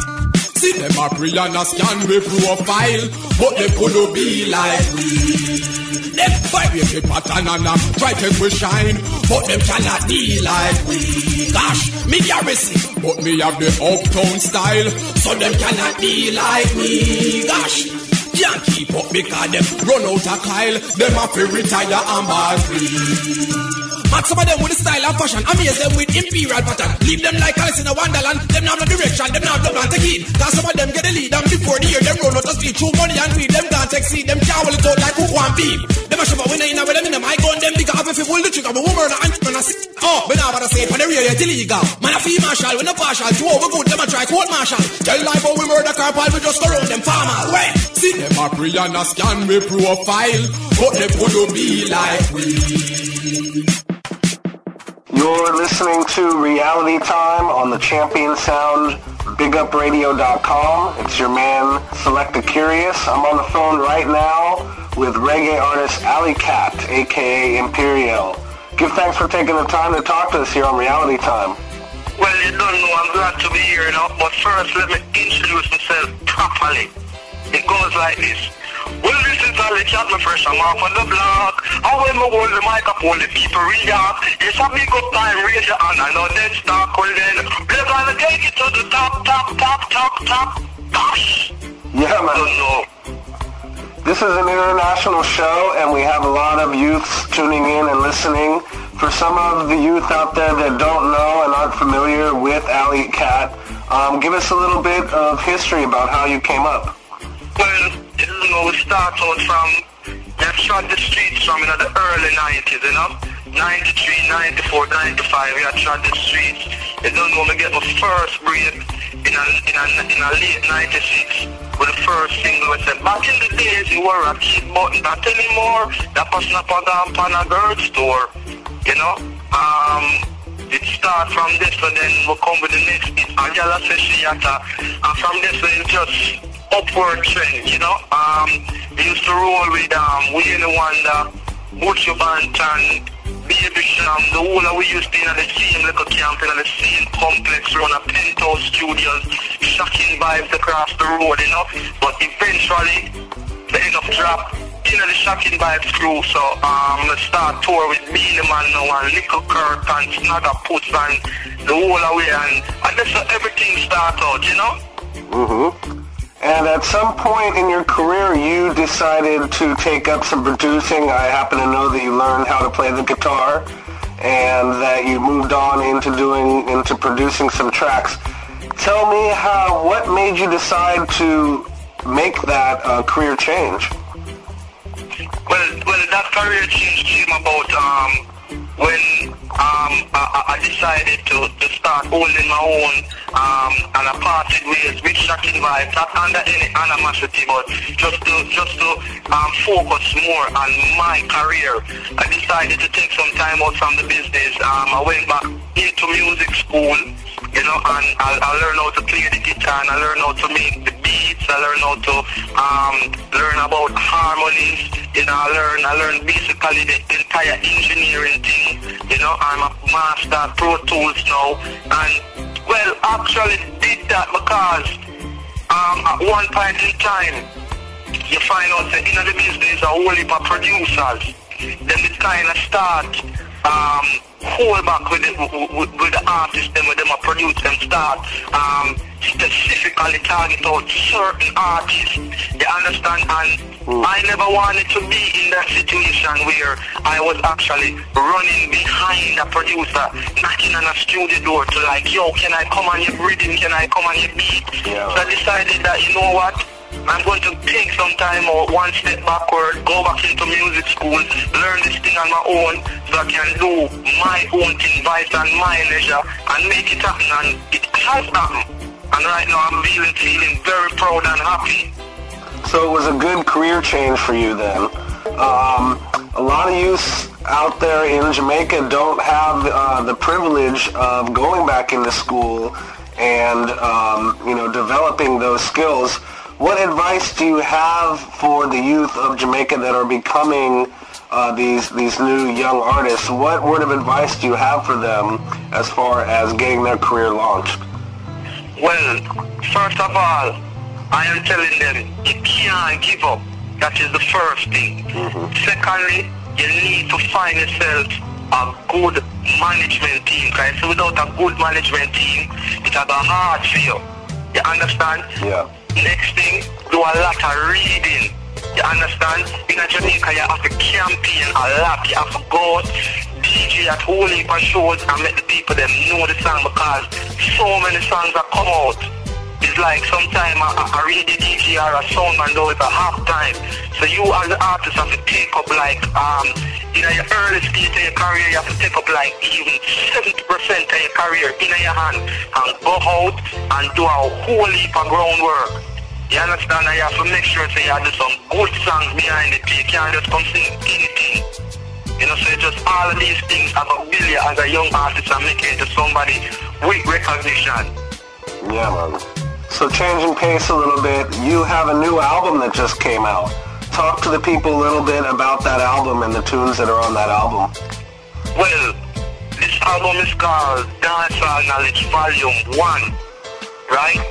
See them a pre and a scan we profile, but they could be like we. Them vibrate the pattern and um, try to we shine, but them cannot be like we. Gosh, me garrison, but me have the uptown style, so them cannot be like me. Gosh. Can't keep up because them run out of Kyle. Them have to retire and ball free. Match some of them with the style and fashion. Amaze them with imperial pattern. Leave them like Alice in a wonderland. Them have no direction. Them have no plan to keep. Cause some of them get the lead. And before the year, them run out of speed. True money and weed. Them can't take. Them can't hold it out like hook one beam. Them a shiver when they in a with them in them. I gun them bigger if you pull the trigger. But woman and man a sick. Oh, but now what I say for the real yet illegal. Man a fee marshal when a partial. Two over good. Them a try court marshal. Tell life how we murder car pile. We just go round them farmers. Wait. See them a pre and a scan we profile. But they could be like we. You're listening to Reality Time on the Champion Sound, BigUpRadio.com. It's your man, Selecta Kurious. I'm on the phone right now with reggae artist Alley Cat, aka Imperial. Give thanks for taking the time to talk to us here on Reality Time. Well, you don't know, I'm glad to be here, you know. But first, let me introduce myself properly. It goes like this. Well, this is Alley Cat, my fresh, I'm off on the block. And when me hold the the people react. It's a big up time, raise your hand, I know stock. Well then, we're gonna take it to the top, top, top, top, top. Gosh. Yeah, man. Don't. This is an international show, and we have a lot of youths tuning in and listening. For some of the youth out there that don't know and aren't familiar with Alley Cat, um, give us a little bit of history about how you came up. Well, you know, we start out from, let's shot the streets from you know, the early 90s, you know? 93, 94, 95, we had shot the streets. You don't know, me get my first break in a, in a, in a late 96 with the first single we said, back in the days you were a kid, but not anymore. That was not on the on a girl store, you know? Um, it start from this and then we come with the next bit. A girl a say she and from this it's just upward trend, you know. Um, we used to roll with um, Willie Wonder, Buju Banton, Baby Cham, the whole of we used to be in the same little camp in the same complex run a penthouse studios, shocking vibes across the road, you know. But eventually, the end up drop in the shocking vibes crew, so um, let's start tour with Beenie Man now and Little Kirk and Snagga Puss and the whole away and, and that's how everything start out, you know. Mm-hmm. And at some point in your career, you decided to take up some producing. I happen to know that you learned how to play the guitar, and that you moved on into doing into producing some tracks. Tell me how what made you decide to make that uh, career change? Well, well, that career change came about um, when um, I, I decided to, to start holding my own um, and I parted ways with Shocking Vibes, not under any animosity, but just to just to um, focus more on my career. I decided to take some time out from the business. Um, I went back into music school, you know, and I, I learned how to play the guitar and I learned how to make the beats. I learned how to um, learn about harmonies. You know, I learned I learned basically the entire engineering thing. You know, I'm a master at Pro Tools now, and well, actually did that because um, at one point in time, you find out that in the business a whole heap of producers. Then it kind of start um, hold back with the, with, with the artists, them with them a produce them start um, specifically target out certain artists. They understand? And I never wanted to be in that situation where I was actually running behind a producer, knocking on a studio door to like, yo, can I come on your rhythm? Can I come on your beat? So I decided that, you know what? I'm going to take some time or one step backward, go back into music school, learn this thing on my own so I can do my own thing, vice and my leisure, and make it happen. And it has happened. And right now I'm feeling, feeling very proud and happy. So it was a good career change for you then. Um, a lot of youths out there in Jamaica don't have uh, the privilege of going back into school and um, you know developing those skills. What advice do you have for the youth of Jamaica that are becoming uh, these these new young artists? What word of advice do you have for them as far as getting their career launched? Well, first of all, I am telling them you can't give up. That is the first thing. Secondly, you need to find yourself a good management team. Because without a good management team, it's a hard for you. You understand? Yeah. Next thing, do a lot of reading. You understand? In Jamaica, you have to campaign a lot. You have to go DJ at whole heap of shows and make the people them know the song because so many songs that come out. It's like sometime a, a radio DJ or a soundman do it a half time. So you as the artist have to take up like um in your early stage of your career you have to take up like even seventy percent of your career in your hand and go out and do a whole heap of groundwork. You understand? And you have to make sure that you have some good songs behind it. You can't just come sing anything. You know, so it's just all of these things have a build as a young artist and make it into somebody with recognition. Yeah, man. So changing pace a little bit, you have a new album that just came out. Talk to the people a little bit about that album and the tunes that are on that album. Well, this album is called Dancehall Knowledge Volume 1, right?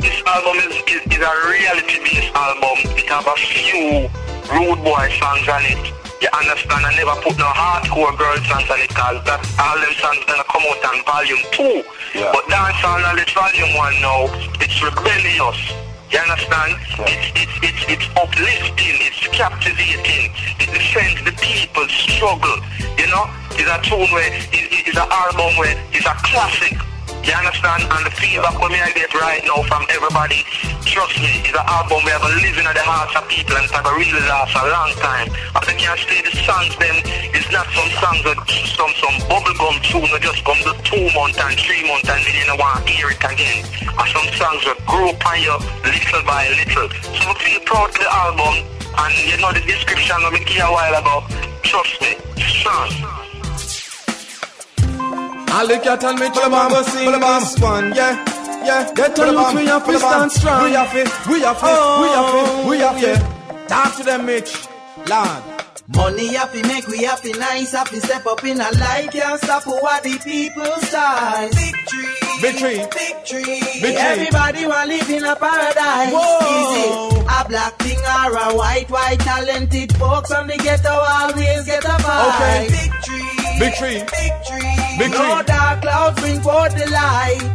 This album is, is, is a reality-based album. It have a few rude boy songs on it. You understand? I never put no hardcore girl songs on it because that all them songs gonna come out on Volume 2. Yeah. But Dancehall Knowledge Volume 1 now, it's rebellious. You understand? It's, it's, it's, it's uplifting, it's captivating, it defends the people's struggle. You know? It's a tune where, it, it's an album where it's a classic. You understand? And the feedback when I get right now from everybody, trust me, it's an album where I'm living at the hearts of people and gonna really last a long time. If they can't stay the songs then it's not some songs that some some bubblegum tune that just come to two months and three months and then you don't want to hear it again. And some songs that grow upon you little by little. So I feel proud of the album and you know the description of me a while ago. Trust me, strong. I look at and me try to sing this one, yeah. Yeah, get on youth, we have to stand strong. We have it, we have it, we have it, we oh, have it. Talk to them, Mitch. Lord. Money happy make we happy nice happy step up in a life can't stop what the people start. Victory, victory, victory. Victory. Everybody want live in a paradise. Whoa. Is it a black thing or a white, white talented folks from the ghetto always get a vibe. Okay. Victory, Victory. victory. Victory. No dark clouds bring forth the light.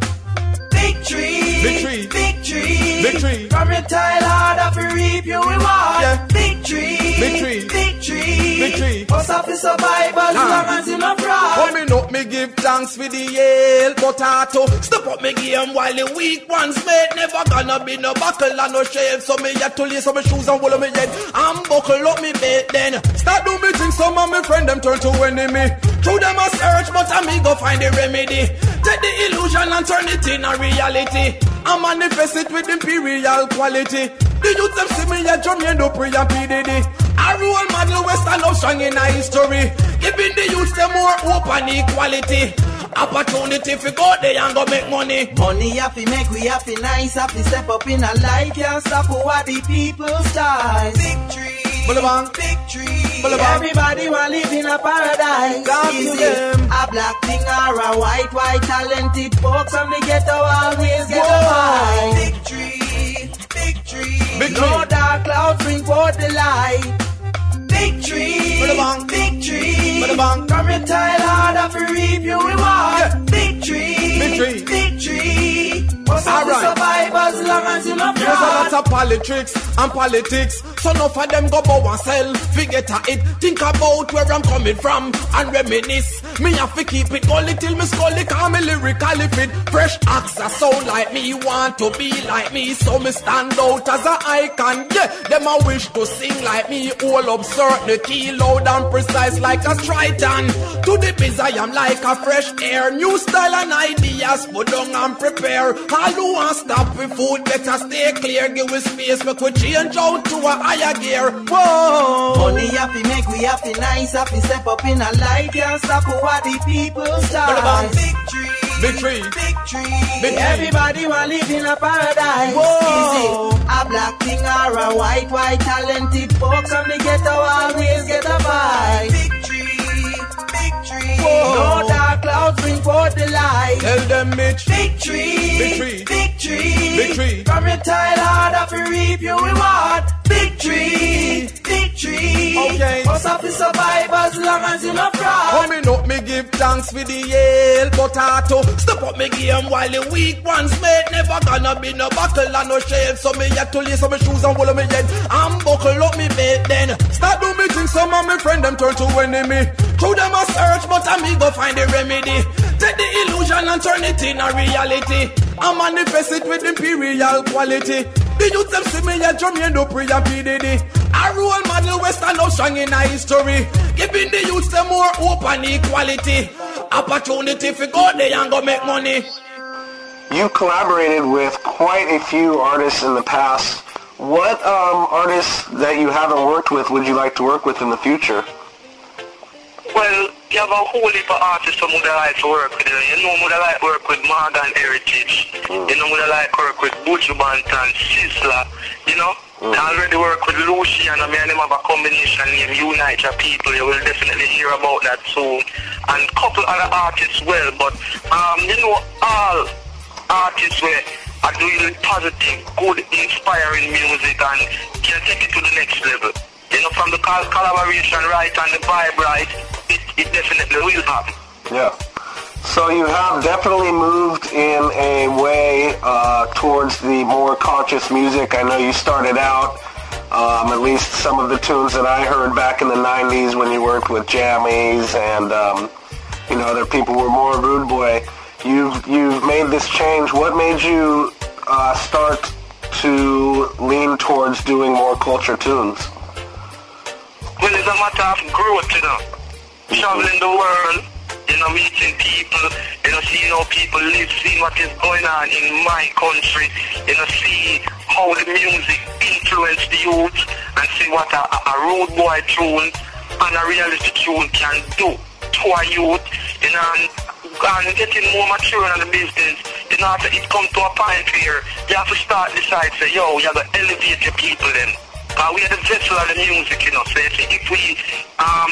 Victory, Victory. victory, Victory. From your tile hard up and reap you reward. Yeah. Victory, Victory. victory, Victory. Must have to survive as Ah. long as you not fraud. Coming up, me give thanks for the Yale potato. Step up me game while the weak ones made. Never gonna be no buckle and no shave. So me yet to lace up my shoes and wool on me head. And buckle up me bed then. Start do me things, some of my friend them turn to enemy. Through them a search, but I me go find the remedy. Take the illusion and turn it in a reality. I manifest it with imperial quality. The youth them see me a end up pre and PDD. A role model we stand up strong in our history. Giving the youth them more hope and equality. Opportunity for go there and go make money. Money happy make we happy nice happy step up in a life can't stop what the people start. Victory, victory. Everybody want live in a paradise. God Is to it them. a black thing or a white, white talented folks from the ghetto always get a vibe. Victory, victory. Victory. No dark clouds bring forth the light. Bada-bang. victory. Bada-bang. From your tile hard up and reap you reward. Victory, Victory. victory. Must have to Alright. survive as long as you not There's a lot of politics and politics. So enough of them go bow and sell. Forget it. Think about where I'm coming from and reminisce. Me have to keep it gully till me scully, call me lyrically fit. Fresh acts are sound like me, want to be like me, so me stand out as a icon. Yeah, them a wish to sing like me, all observe the key loud and precise like a Triton. To the biz I am like a fresh air, new style and ideas, put down and prepare. All who want stop with food, better stay clear, give us space, make we change out to a higher gear. Whoa. Money happy make we happy nice, happy step up in a life, can't stop what the people start. What about victory? Victory. Victory. Victory. Everybody want live in a paradise. Whoa. Is it a black thing or a white, white talented folk? Come the ghetto always get a vibe. Victory. Victory. Whoa. No clouds bring forth the light. Tell them Mitch. Victory. Victory. Victory. Victory. From your tile hard up you reap your reward. Victory. Victory. Okay. Have to survive as long as you not fraud. Coming up, me give thanks for the Yale potato. Step up me game while the weak ones made. Never gonna be no buckle and no shade. So me had to lace up my shoes and hold me head. And buckle up me bed then. Start do me things, some of my friend them turn to enemy. Through them a search, but I me go find the remedy. Take the illusion and turn it in a reality. I manifest it with imperial quality. The youth them see me a Jermaine Dupri and P. Diddy. A role model Western up strong in our history. Giving the youth them more hope and equality. Opportunity for go there and go make money. You collaborated with quite a few artists in the past. What um, artists that you haven't worked with would you like to work with in the future? Well, you have a whole heap of artists who would like to work with. You know, would like work with Morgan Heritage. You know, would like work with Buju Banton, Sizzla. You know, I already work with Luciano. I mean, I have a combination name, Unite Your People. You will definitely hear about that soon. And couple other artists well. But, um, you know, all artists were are doing positive, good, inspiring music and can take it to the next level. You know, from the col- collaboration right and the vibe right, it, it definitely will happen. Yeah. So you have definitely moved in a way uh, towards the more conscious music. I know you started out, um, at least some of the tunes that I heard back in the 90s when you worked with Jammys and, um, you know, other people were more rude boy. You've, you've made this change. What made you uh, start to lean towards doing more culture tunes? Well, it's a matter of growth, you know. Traveling the world, you know, meeting people, you know, seeing how people live, seeing what is going on in my country, you know, see how the music influence the youth and see what a, a, road boy tune and a realistic tune can do to a youth, you know, and, and getting more mature in the business, you know, after it come to a point where you have to start decide, say, yo, you have to elevate your people then. Uh, we are the vessel of the music, you know, so if, we um,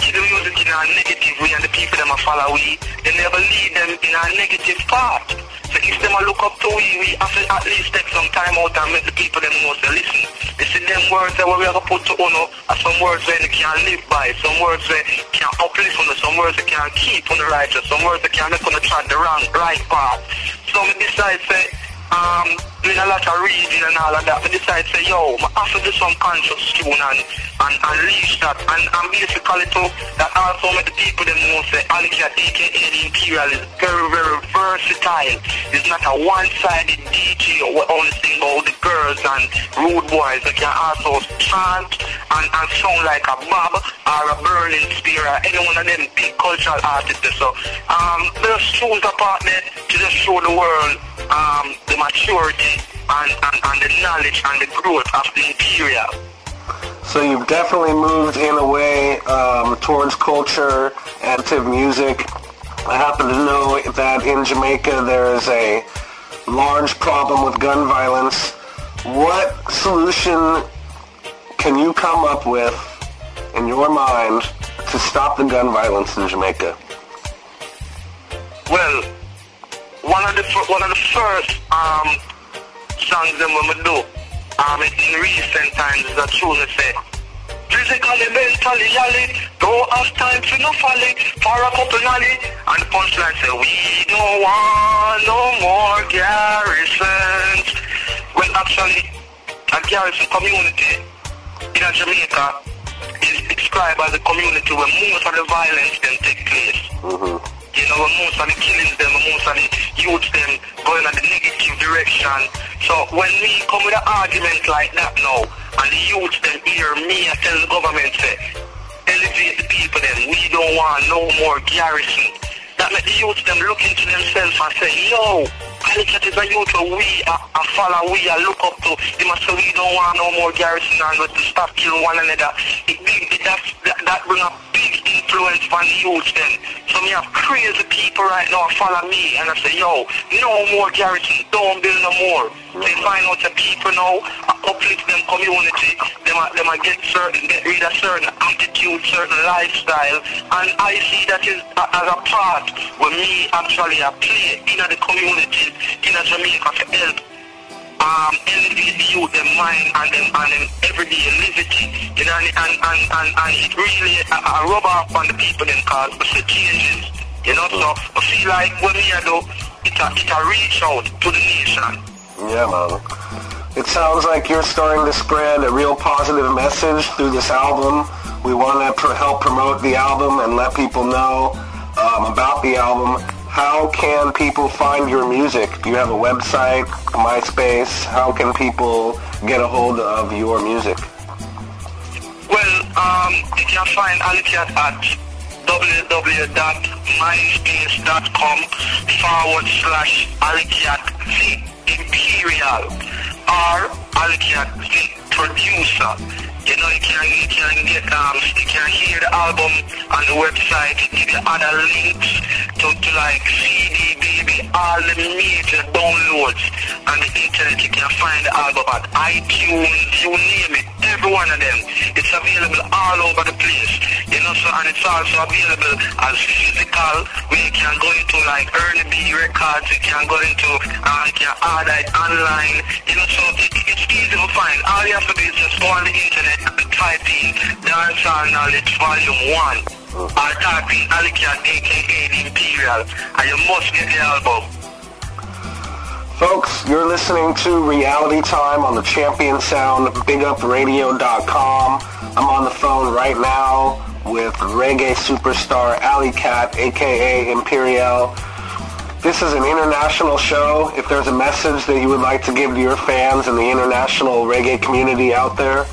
keep the music in a negative way and the people a follow we, then never lead them in a negative path. So if them look up to we, we have to at least take some time out and make the people them know to listen. You see them words that we have to put to uno are some words where they can live by, some words where can uplift on some words that can keep on the righteous, some words that can make on the track the wrong right path. So we decide say um, doing a lot of reading and all of that, I decided to say, yo, I have to do some conscious tune and, and, and reach that. And, and basically too, that also make the people them know say, Alicia aka the Imperial is very, very versatile. It's not a one-sided DJ or only sing about the girls and rude boys. They can also chant and, and sound like a Bob or a Burning Spear or any one of them big cultural artists. So, um, there's tunes apart there to just show the world um, the maturity and, and, and the knowledge and the growth of the Imperial. So you've definitely moved in a way um, towards culture and to music. I happen to know that in Jamaica there is a large problem with gun violence. What solution can you come up with in your mind to stop the gun violence in Jamaica? Well, one of the one of the first um, songs that we do um, in recent times that say Physically, mentally, yally, don't have time for no folly, for a couple nolly. And the punchline say, we don't want no more garrisons. Well, actually, a garrison community in Jamaica is described as a community where most of the violence can take place. You know, most of the killings them, most of the youths them going in the negative direction. So when we come with an argument like that now, and the youths them hear me I tell the government say, elevate the people then, we don't want no more garrison. That make the youths them look into themselves and say, yo, Calicut is a youth we are, are follow, we are look up to. They must say we don't want no more garrison and we to stop killing one another. It it, that, that, bring a big influence on the youth then. So me have crazy people right now follow me and I say, yo, no more garrison, don't build no more. They find out the people now, uplift them community, them them a get certain, get rid of certain attitude, certain lifestyle, and I see that is as a part where me actually a play in the community in Jamaica to help um, elevate the youth, their mind and them and them everyday living, you know, and and, and, and, and it really a, a rub off on the people then cause see changes, you know, so I feel like when we do, it a, it a reach out to the nation. Yeah, man. It sounds like you're starting to spread a real positive message through this album. We want to pr- help promote the album and let people know um, about the album. How can people find your music? Do you have a website, MySpace? How can people get a hold of your music? Well, um, you can find Alicat at www.myspace.com forward slash Alicat the Imperial or Alicat the Producer. You know, you can, you can get, um, you can hear the album on the website, give you other links to, to like CD, baby, all the major downloads on the internet. You can find the album at iTunes, you name it, every one of them. It's available all over the place. You know, so, and it's also available as physical, where you can go into like Ernie B Records, you can go into, uh, you can order it online. You know, so it, it's easy to find. All you have to do is just go on the internet in Dancehall Knowledge Volume 1 or type in Alicat aka The Imperial and you must get the album. Folks, you're listening to Reality Time on the Champion Sound, BigUpRadio.com. I'm on the phone right now with reggae superstar Alley Cat, aka Imperial. This is an international show. If there's a message that you would like to give to your fans and the international reggae community out there,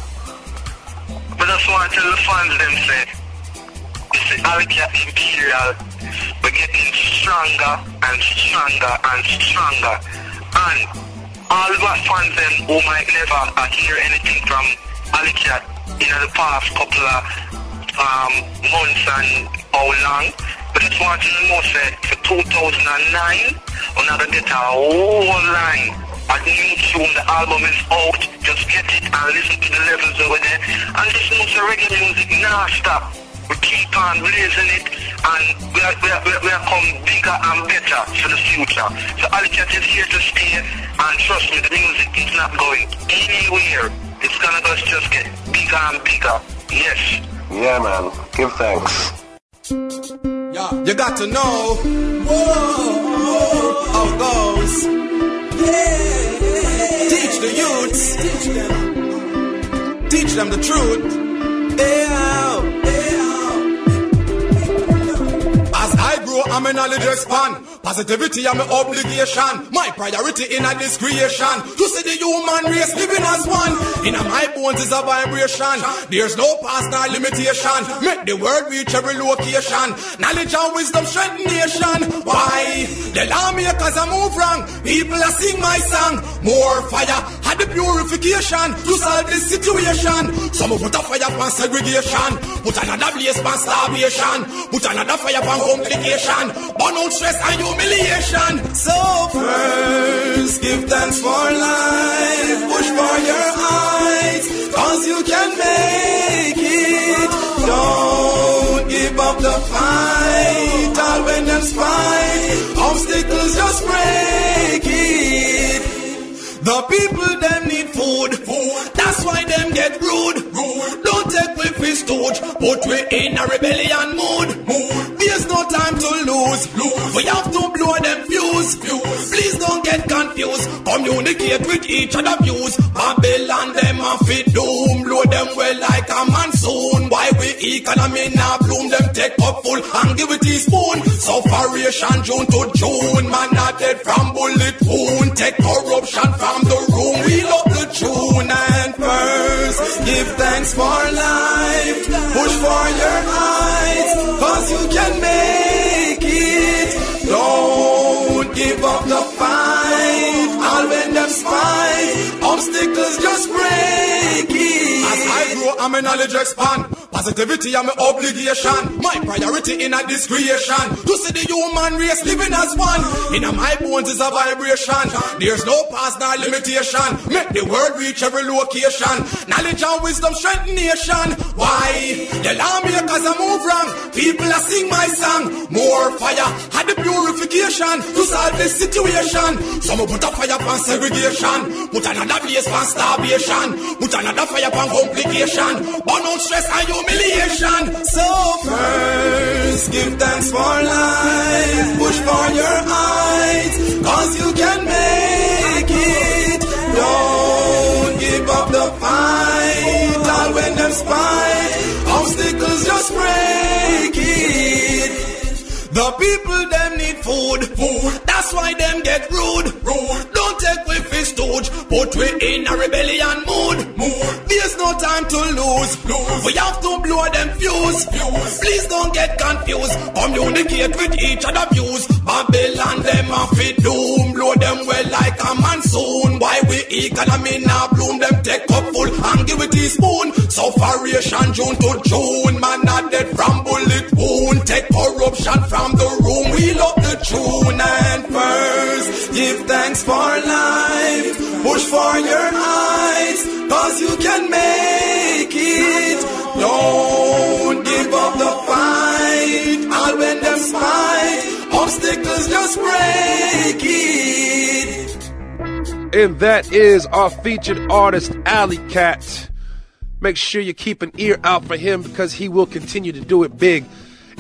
I tell the fans them say, it's the Alicat Imperial. We're getting stronger and stronger and stronger. And all the fans them who might never hear anything from Alicat in the past couple of um, months and how long. But just want you to know say for 2009, we're not gonna get a whole line a new soon the album is out, just get it and listen to the levels over there. And listen to the reggae music now stop. We keep on blazing it and we are, we are, we are, we come bigger and better for the future. So Alicat is here to stay and trust me, the music is not going anywhere. It's gonna just, just get bigger and bigger. Yes. yeah, man, give thanks. Yeah, you got to know whoa, how it goes. Teach the youths. Teach them the truth. Yeah, grow, I'm a knowledge expand. Positivity, I'm an obligation. My priority in a this creation. To see the human race living as one. In my bones is a vibration. There's no past nor limitation. Make the world reach every location. Knowledge and wisdom strengthen nation. Why? The lawmakers are move wrong. People are sing my song. More fire. Had the purification to solve this situation. Some put a fire for segregation. Put another blaze for starvation. Put another fire for complication. Burn out stress and humiliation. So first, give thanks for life. Push for your heights. Cause you can make it. Don't give up the fight. All when them spite. Obstacles just break it. The people them need food. food. That's why them get rude. rude. Don't take we for stooge, but we in a rebellion mood. mood. There's no time to lose. lose. We have to blow them fuse. fuse. Please don't get confused. Communicate with each other views. Babylon them a fit doom. Blow them well like a monsoon. Why we economy now bloom. Them take up full and give it teaspoon. Sufferation June to June. Man not dead from bullet wound. Take corruption from the room. We love tune and first give thanks for life. Push for your heights, cause you can make it. Don't give up the fight. All when them spite, obstacles just break I grow, knowledge expand. Positivity am my obligation. My priority in a this creation. To see the human race living as one. In my bones is a vibration. There's no past nor limitation. Make the world reach every location. Knowledge and wisdom strengthen nation. Why? The lawmakers a move wrong. People are sing my song. More fire. Had the purification to solve this situation. Some put a fire on segregation. Put another place on starvation. Put another fire on complication. Burn out stress and humiliation. So first, give thanks for life. Push for your heights. Cause you can make it. Don't give up the fight. All when them spite. Obstacles just break it. The people them need food, food. That's why them get rude, rude. Don't take stooge, put we in a rebellion mood. There's no time to lose, lose. We have to blow them fuse, fuse. Please don't get confused. Communicate with each other views. Babylon them off it doom, blow them well like a monsoon. Why we economy now bloom them take up full and give it teaspoon. Sufferation June to June, man not dead from bullet wound. Take corruption from the room. We love the tune and first give thanks for life. Push for your heights, cause you can make it. Don't give up the fight. All when them spite, obstacles just break it. And that is our featured artist, Alley Cat. Make sure you keep an ear out for him because he will continue to do it big.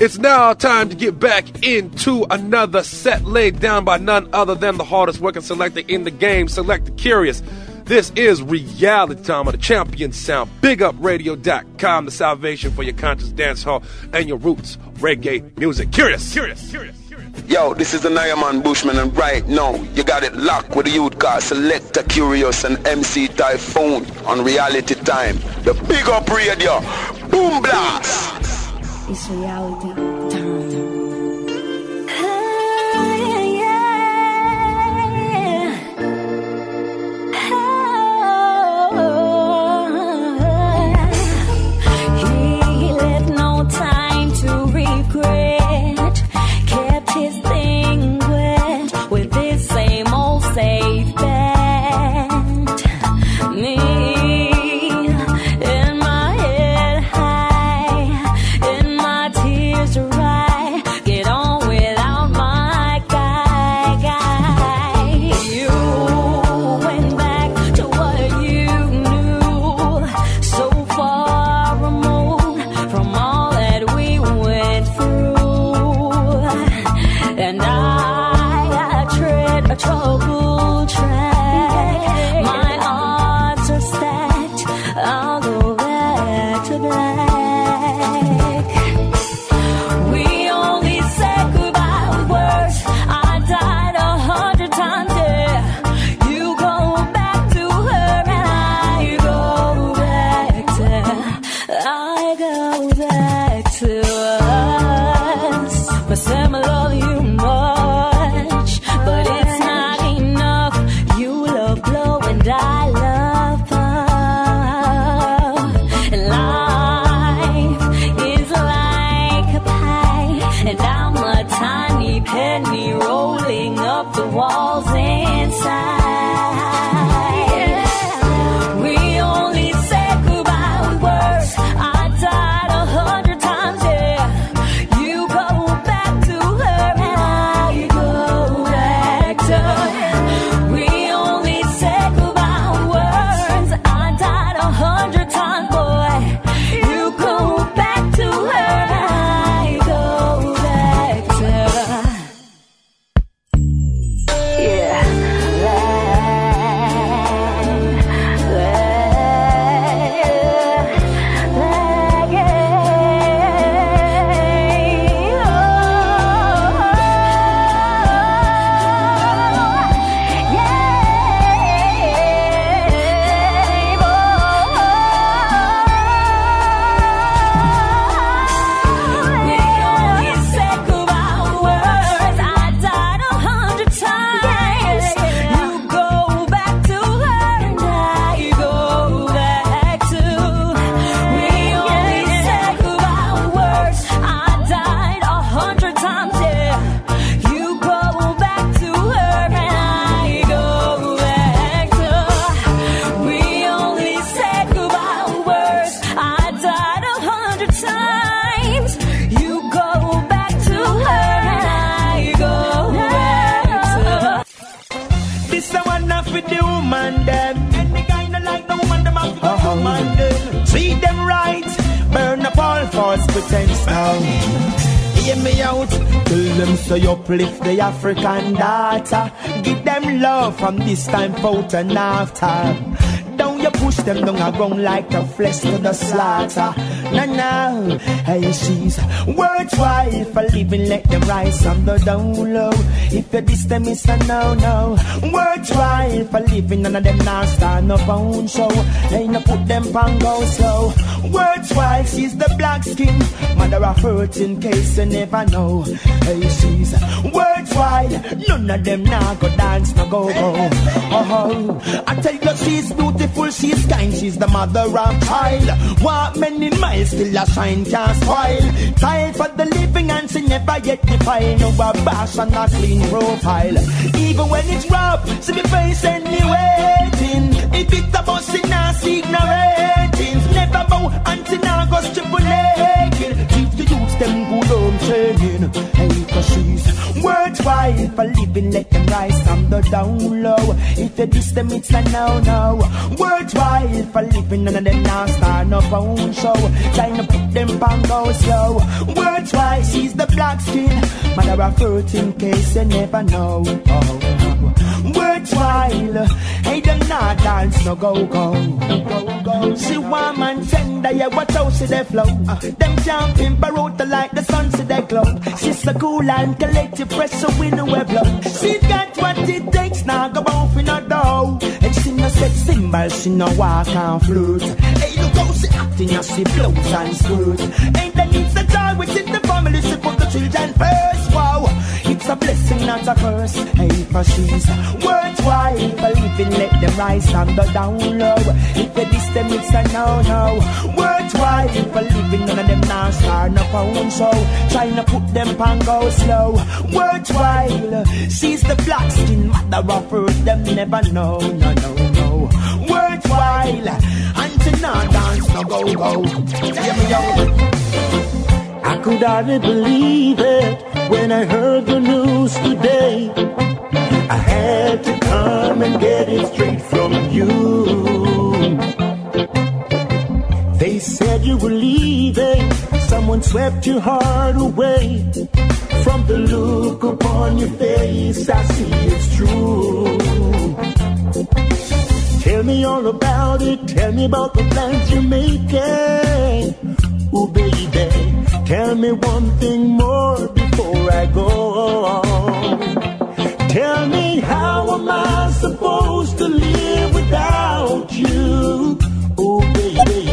It's now time to get back into another set laid down by none other than the hardest working selector in the game, Selector Kurious. This is reality time of the champion sound. BigUpRadio.com, the salvation for your conscious dance hall and your roots reggae music. Kurious, Kurious, Kurious. Yo, this is the Nyaman Bushman, and right now you got it locked with the youth car Selector Kurious and MC Taiyefoon on Reality Time. The Big Up Radio, Boom Blast. It's reality now. Hear me out, tell them so you uplift the African daughter. Give them love from this time forth and after down, you push them down a ground like the flesh to the slaughter. Nah, nah, hey, she's worthwhile for living, let them rise from the down low. If you diss them, it's a no, no. Worthwhile for living, none of them now stand up on show. Hey, no put them pan go slow. Worthwhile, she's the black skin, mother of hurt in case you never know. Hey, she's worthwhile, none of them now go dance, no go go. Oh, I tell you, she's beautiful she's kind, she's the mother of child. Walk many miles, still a shine can't spoil. Tired for the living and she never yet define. No a bash and a clean profile. Even when it's rough, see me face any waiting. If it's a bus, she not seek no ratings. Never bow until now go triple naked. Teach the youths them good home training. Hey, cause she's worthwhile for living, let them rise from the down low. If you diss them, it's a no-no worthwhile for living. None of them now start no phone show. Trying to put them on go slow. Worthwhile, she's the black skin. Mother of fruit in case you never know. Oh, worthwhile. Hey, them not dance, no go go. go, go. She want man tender, yeah, watch how she they flow. Uh, them jumping baroda like the sun, see they glow. She's so cool and collective, fresh, so we know where blow. She got what it takes now, go off in a dough. And she no set cymbal, she no walk and flute. Hey, look how she acting as she blows and skirt. Ain't that needs the joy within the family, she put the children first. Wow, it's a blessing, not a curse. Worthwhile for living, let them rise from the down low. If you diss them, it's a no-no. Worthwhile for living, none of them now start no phone show. Trying to put them pan go slow. Worthwhile, she's the black skin mother of earth, them never know, no, no, no. Worthwhile, and to not dance, no go, go. Hear me out. I could hardly believe it when I heard the news today. I had to come and get it straight from you. They said you were leaving, someone swept your heart away. From the look upon your face, I see it's true. Tell me all about it, tell me about the plans you're making. Ooh, baby. Tell me one thing more before I go. Tell me how am I supposed to live without you? Oh, baby,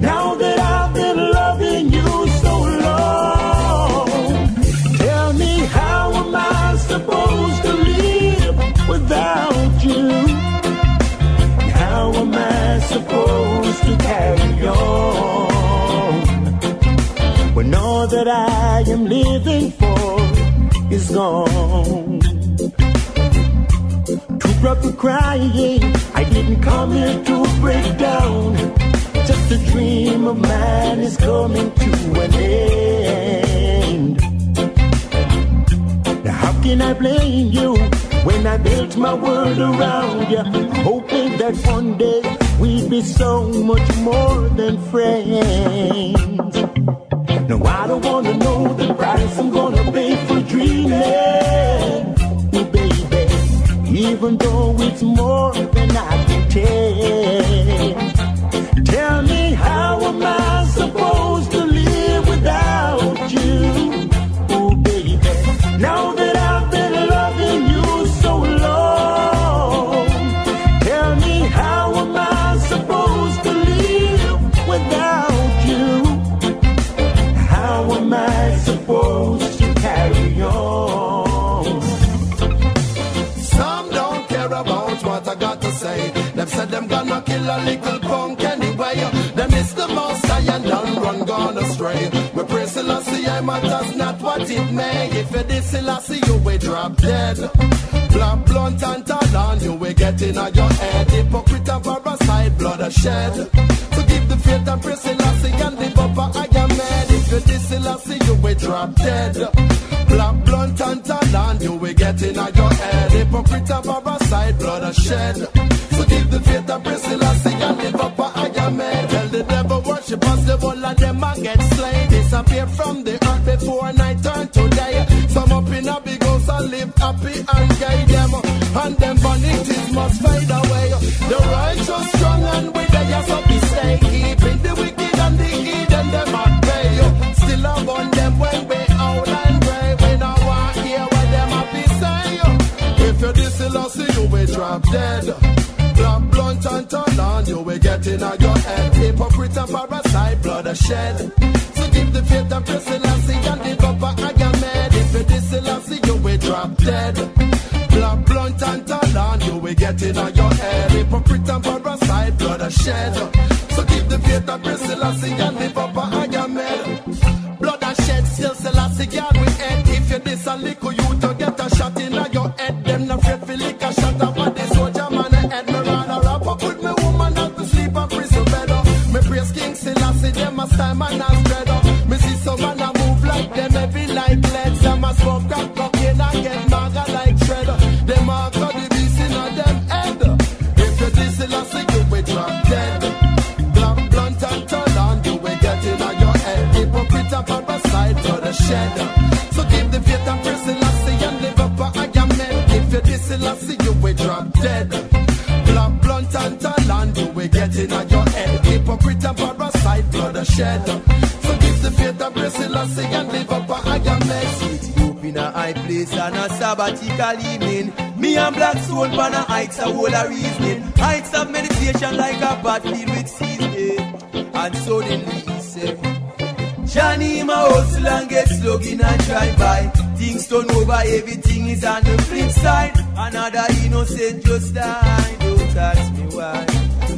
now that I've been loving you so long, tell me how am I supposed to live without you? How am I supposed to carry on? when all that I am living for is gone. Brother crying, I didn't come here to break down. Just a dream of mine is coming to an end. Now how can I blame you when I built my world around you, hoping that one day we'd be so much more than friends. No, I don't wanna know the price I'm gonna pay for dreaming. Even though it's more than I can take. Tell me, how am I supposed Them gonna kill a little punk anyway. Them is the most I and done run gone astray. We pray Selassie, I matters not what it may. If it is Selassie, you will drop dead. Black blunt and talon, you will get in on your head. Hypocrite and parasite, blood a shed. To give the faith and praise Selassie and the bumper, I am mad. If you this Selassie, you will drop dead. Black blunt and talon, you will get getting on your head. Hypocrite and parasite, blood a shed. Whole of them a get slain. Disappear from the earth before night turn to day. Some up in a big house and live happy and gay them. And them vanities must fade away. The righteous strong and with the yes of the stay. Keeping the wicked and the hidden them at bay. Still upon them when we out and grey. When I want hear what them happy say. If you this see you will drop dead. Black blunt and turn on, you will get in your head. Hypocrite and parasite, blood a shed. So give the faith and press Selassie and live up a higher med. If you this Selassie, you will drop dead. Blood, blunt and turn on, you will get in on your head. Hypocrite and parasite, blood shed. So give the faith and Selassie and live up sabbatical evening. Me and black soul pan a heights a whole a reasoning. Heights of meditation like a battlefield with seasoning. And suddenly he said, Johnny my hustle and get slugging and drive by. Things turn over, everything is on the flip side. Another innocent just died. Oh, Don't ask me why.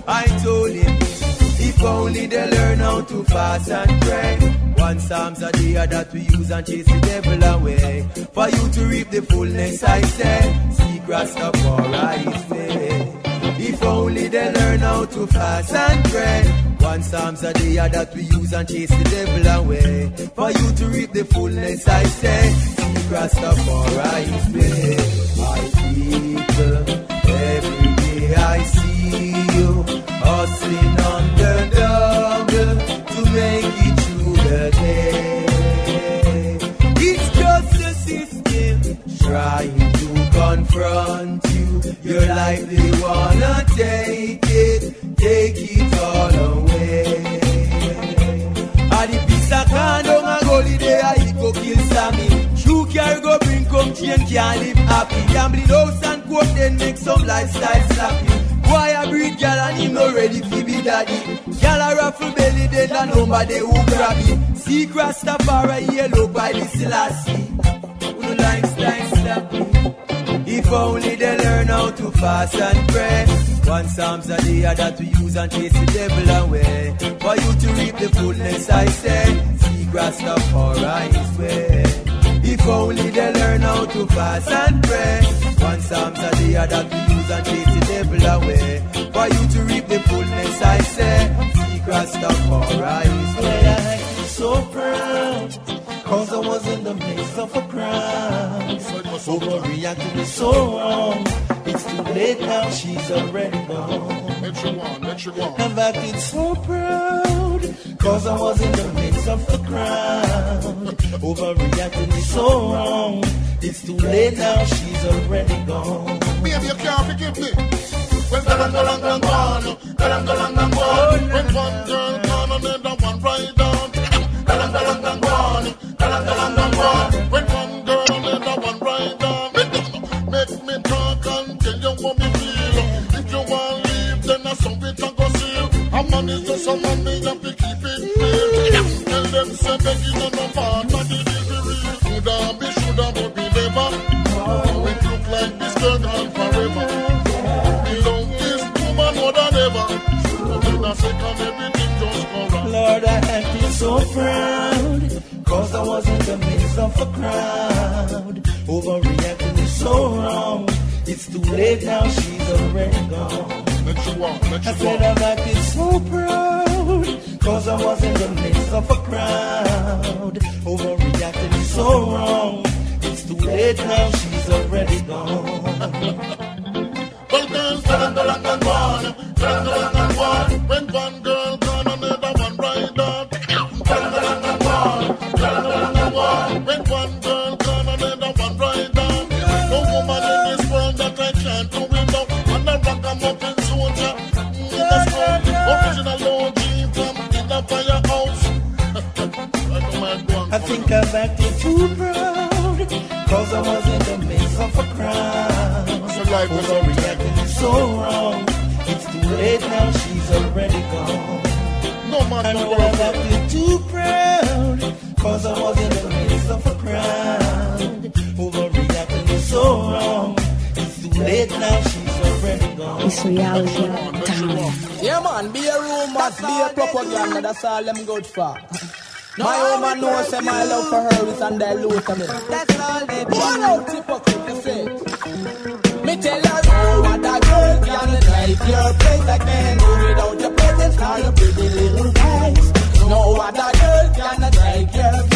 I told him, if only they learn how to fast and pray. One psalms a day that we use and chase the devil away. For you to reap the fullness, I say, seek Rastafari's way. If only they learn how to fast and pray. One psalms a day that we use and chase the devil away. For you to reap the fullness, I say, seek Rastafari's way. Dead and nobody who grab it. See Rastafari yellow by the Selassie. Who like style slappy. If only they learn how to fast and pray. One psalms a day that we use and chase the devil away. For you to reap the fullness, I say, seek Rastafari's way. If only they learn how to fast and pray. One psalms a day that we use and chase the devil away. For you to reap the fullness, I say, seek Rastafari's way. I'm so proud, cause I was in the midst of a crowd. Overreacting is so wrong. It's too late now, she's already gone. I'm acting so proud, cause I was in the midst of a crowd. Overreacting is so wrong. It's too late now, she's already gone. Baby, you can't forgive me. When gone, galang galang gone. When one girl and another one right down. One girl and another one right down. Make me talk and tell feel. If you want leave, then I some it and go to keep it. Tell them say begging on no part, but it second, everything just go wrong. Lord, I had been so proud, cause I was in the midst of a crowd. Overreacting is so wrong. It's too late now, she's already gone. Let you walk, let you I said I'm acting so proud, cause I was in the midst of a crowd. Overreacting is so wrong. It's too late now, she's already gone. Volcans, when one girl gone, another one ride out. When one girl gone, another one ride out. No woman in this world that I can't do without. And I rock them up in soldier. In the storm, original OG from in the firehouse. I think I've too proud. Cause I was in the midst of a crowd. So reacting so wrong afraid now she's already gone. No matter man, I no was too proud, cause I was in the midst of a crowd. Overreacting was so wrong. It's too late now, she's already gone. It's reality. Yeah, man, be a rumor, be a propaganda, that's all I'm good for. No, my woman knows that my love for her is under a loot of me. That's all they do me tell her, oh, what a girl can like your place like men do without your presence, all your pretty little guys. No other girl can like your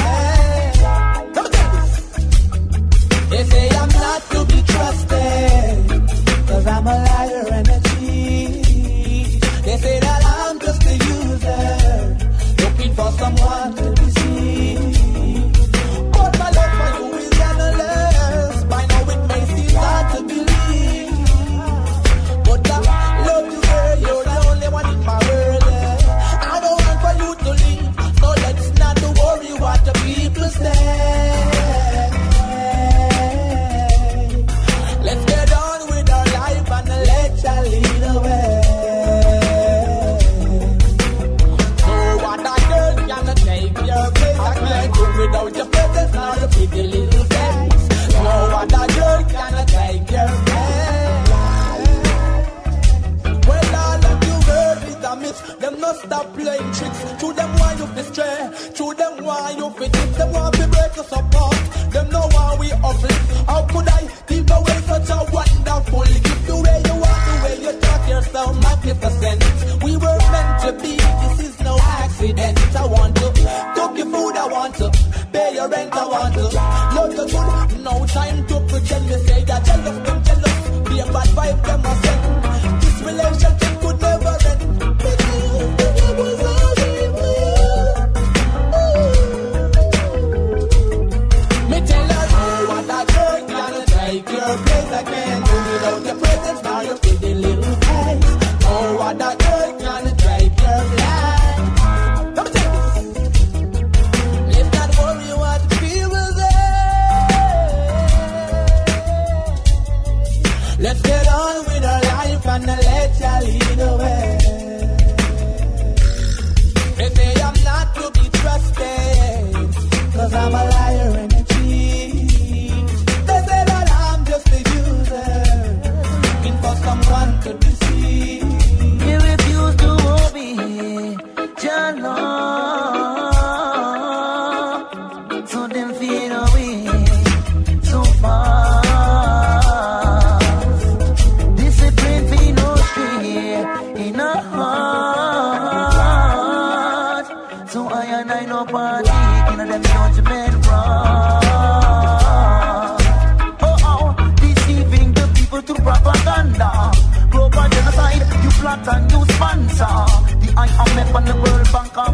got a new sponsor. The IMF and the World Bank are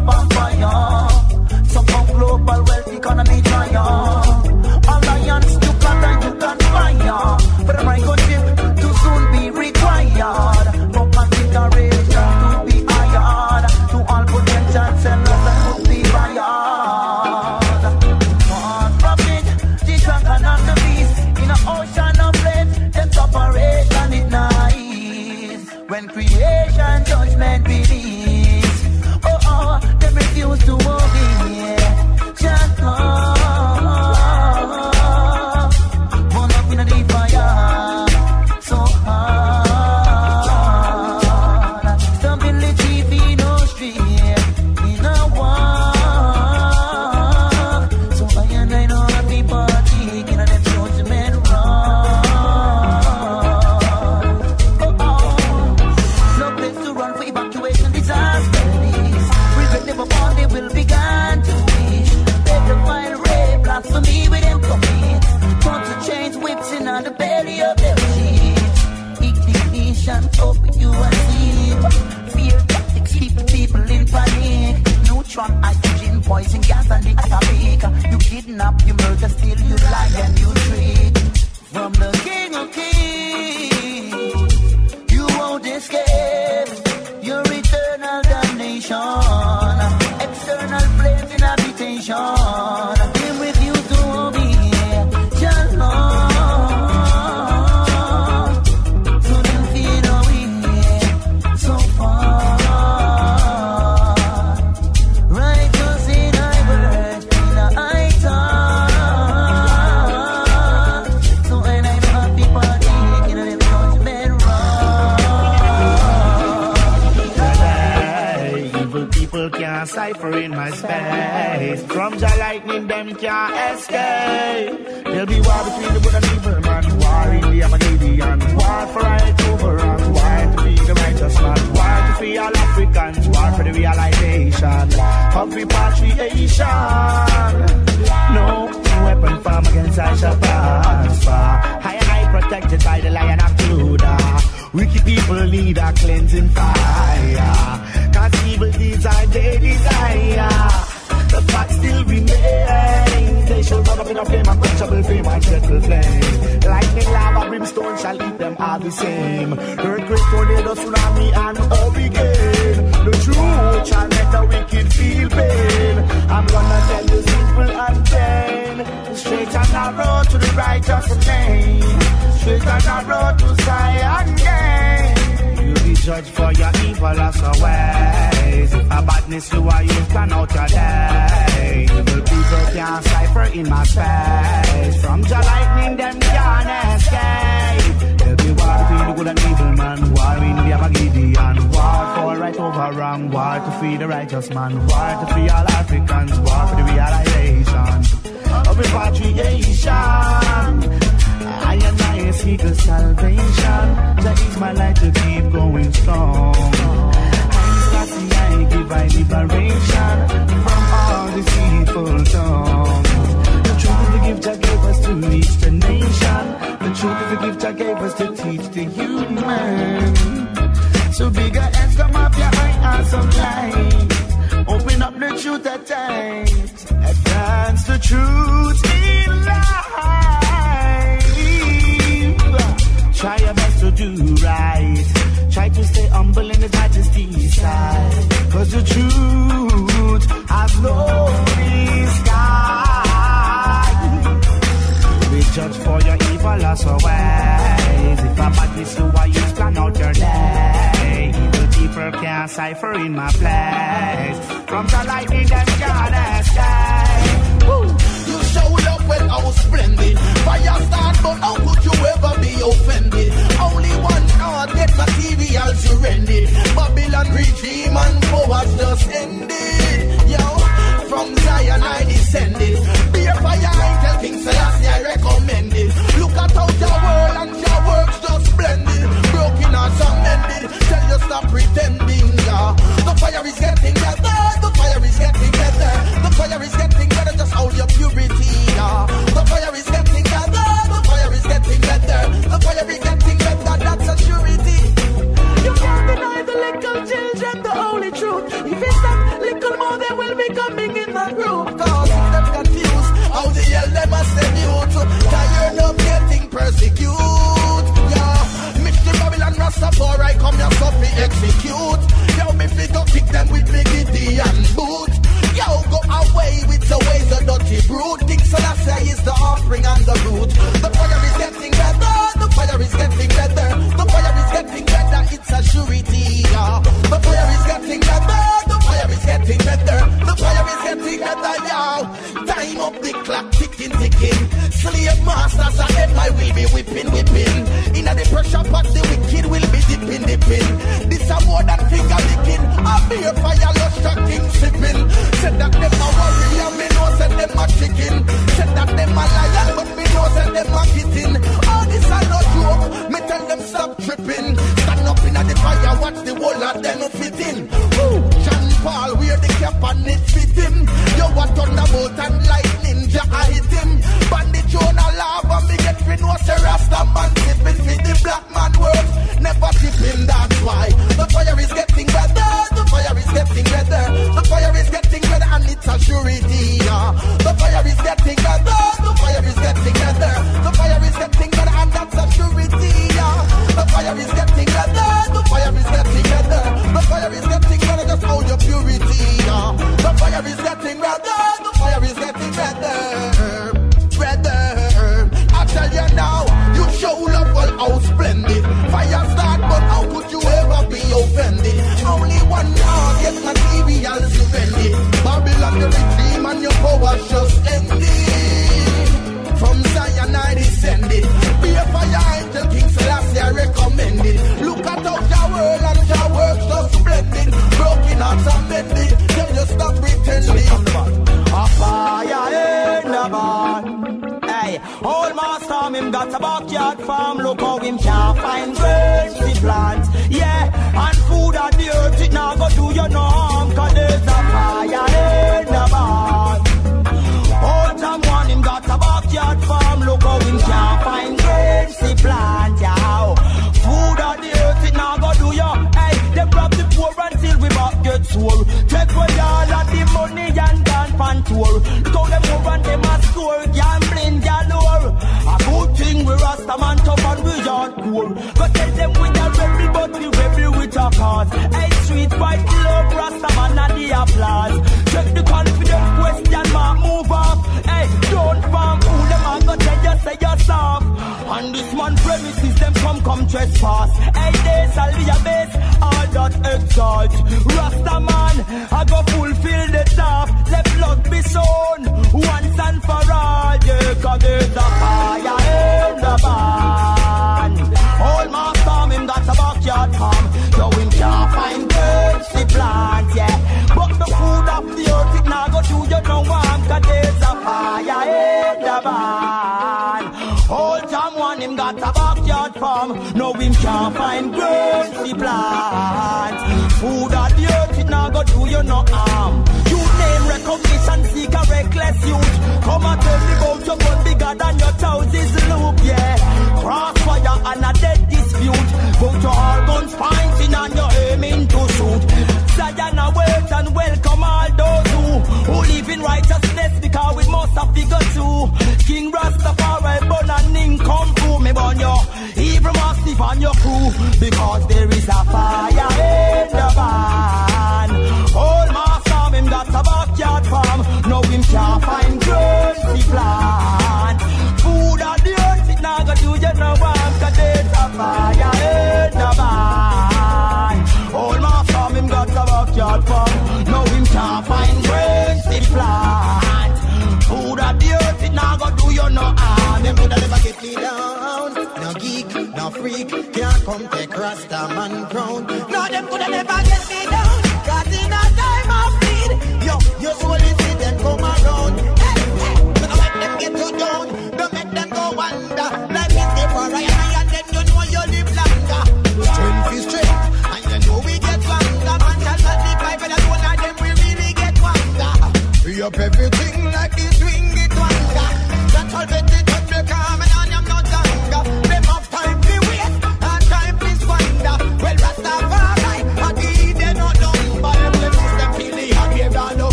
weak. Can't come take Rasta man crown. No, them coulda never get me down.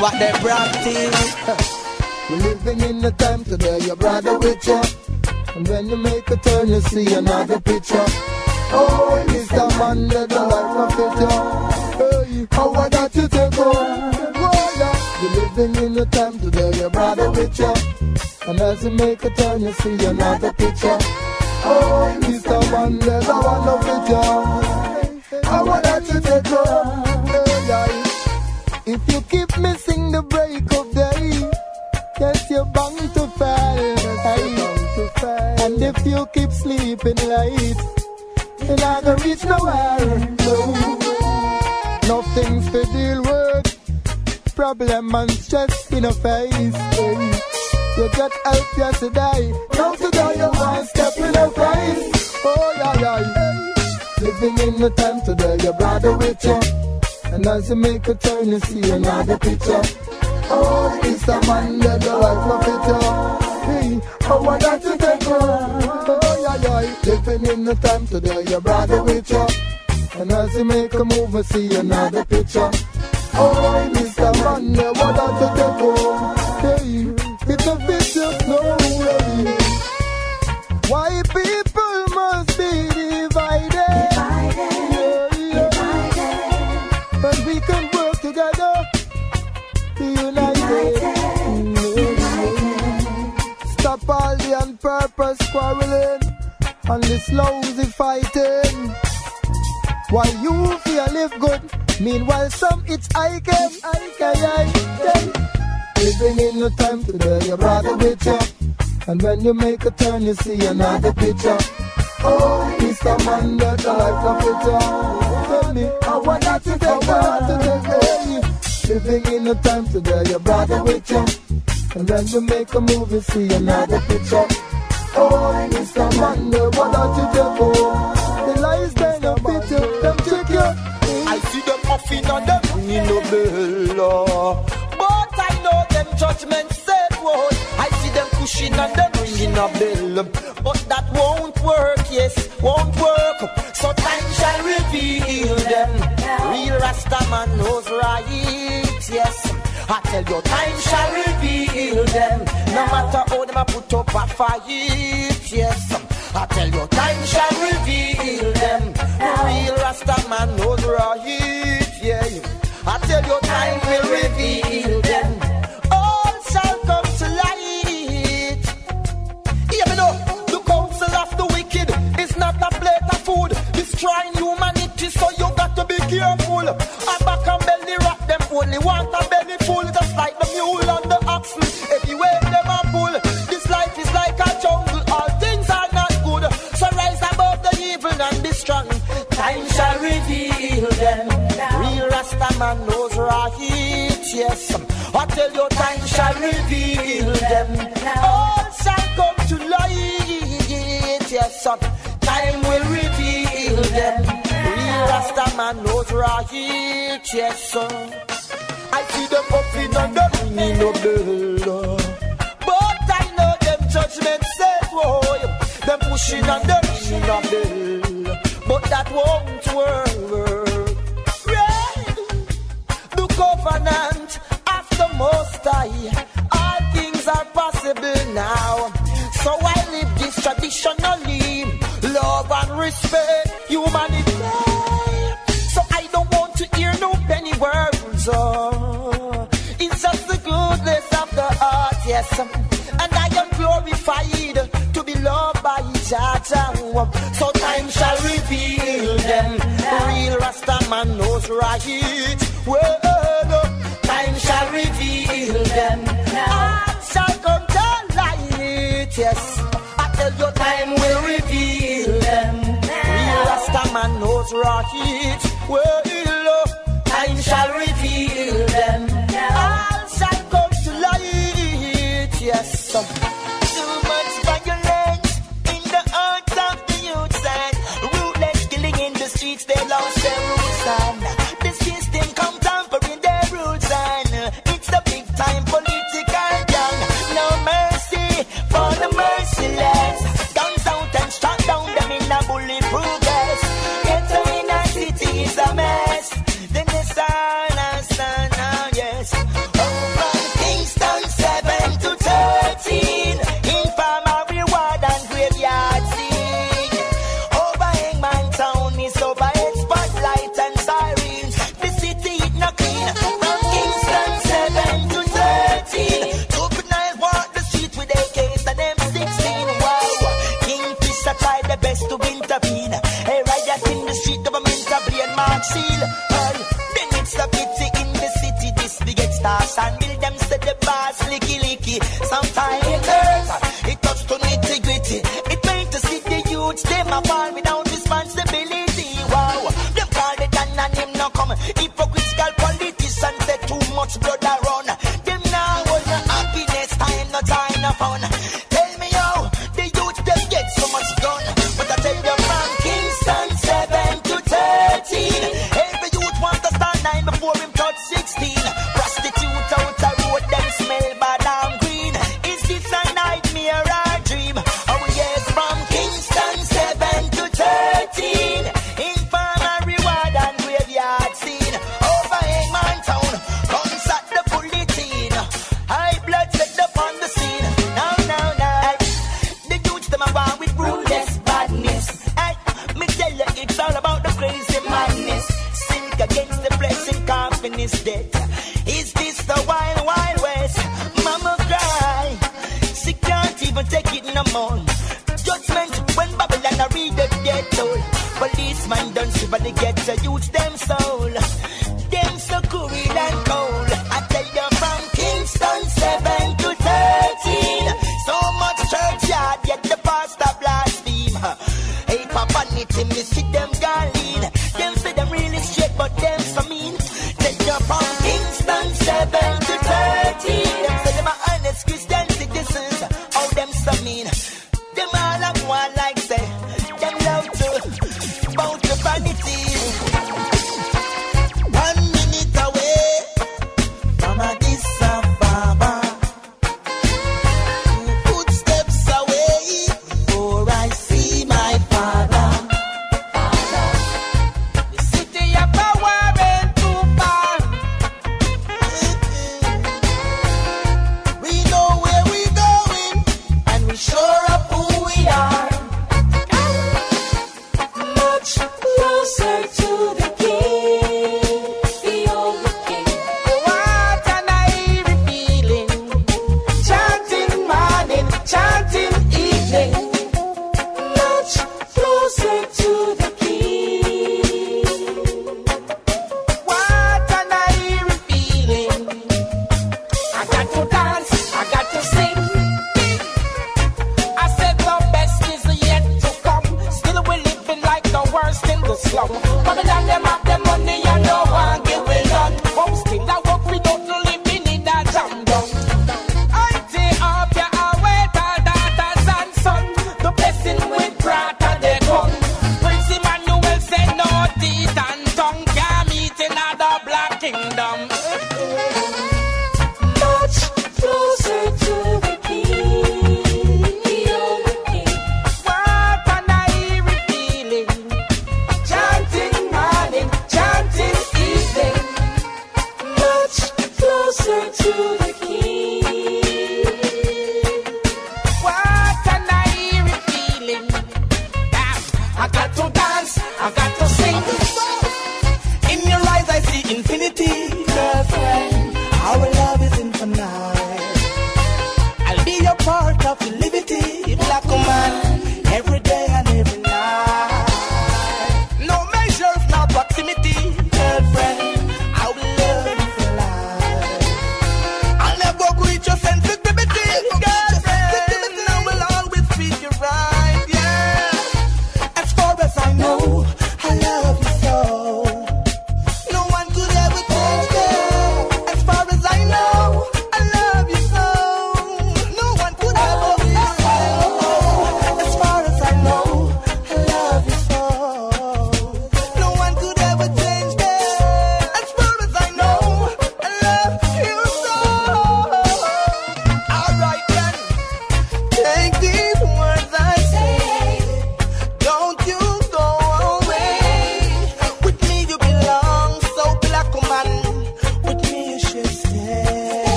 What they practice. We're living in the time today, your brother with you. And when you make a turn, you see another picture. Oh, Mr. Man, let the life of it, Hey, how I got you. Oh, yeah. You're living in the time today, your brother with you. And as you make a turn, you see another picture. Oh, Mr. Man, let the one of it. How I got you take home. You keep missing the break of day, yes, you're bound to fall. And if you keep sleeping late, you're not gonna reach nowhere. No. Nothing's to deal with. Problem and stress in a face. You get help yesterday, now today you want step in a face. Oh yeah yeah. Living in the time today, your brother with you. And as you make a turn, you see another picture. Oh, it's a man that the life of it. Hey, I got to take. Oh, yeah, yeah. Living in the time today, your brother with you. And as you make a move, you see another picture. Oh, Mr. Man, yeah, what got to take. Hey, it's a vicious no way. Why people must be be united. Stop all the on purpose quarreling and this lousy fighting. While you feel live good, meanwhile some it's I can, I can, I can. Living in the time today, your brother with you. And when you make a turn, you see another picture. Oh, Mr. Man, that the life of it. Tell me, I want that to take, I want to take, hey. Living in the time today, your brother with you. And when you make a you see another picture. Oh, Mr. Man, what don't you take for? The lies they no picture, them check you. I see them puffing and them ringing no bell. But I know them judgment said word. I pushing and them ringing a bell. But that won't work, yes, won't work. So time shall reveal them. Real Rasta man knows right, yes. I tell you, time shall reveal them. No matter how them a put up a fight, yes. I tell you, time shall reveal them. Real Rasta man knows right, yeah. I tell you, time will reveal them. Food, destroying humanity. So you got to be careful. A back and belly rock them only want a belly full, just like the mule and the oxen. Everywhere them a pull. This life is like a jungle. All things are not good. So rise above the evil and be strong. Time shall reveal them. Real Rasta man knows right. Yes, I tell you, time shall reveal them. All shall come to light. Yes. Time will reveal them. Real Rasta man knows right. Yes, son. I see them puffing and them ringing no bell. But I know them judgment said, whoa. Them pushing and them ringing a bell. But that won't work. Right. The covenant of the Most High. All things are possible now. So I live this traditionally love and respect, humanity. So I don't want to hear no penny words. Oh, it's just the goodness of the heart, yes. And I am glorified to be loved by Jah. Oh. So time shall reveal them. Real Rastaman knows right. Well, time shall reveal them. those rockets. Well, time shall reveal.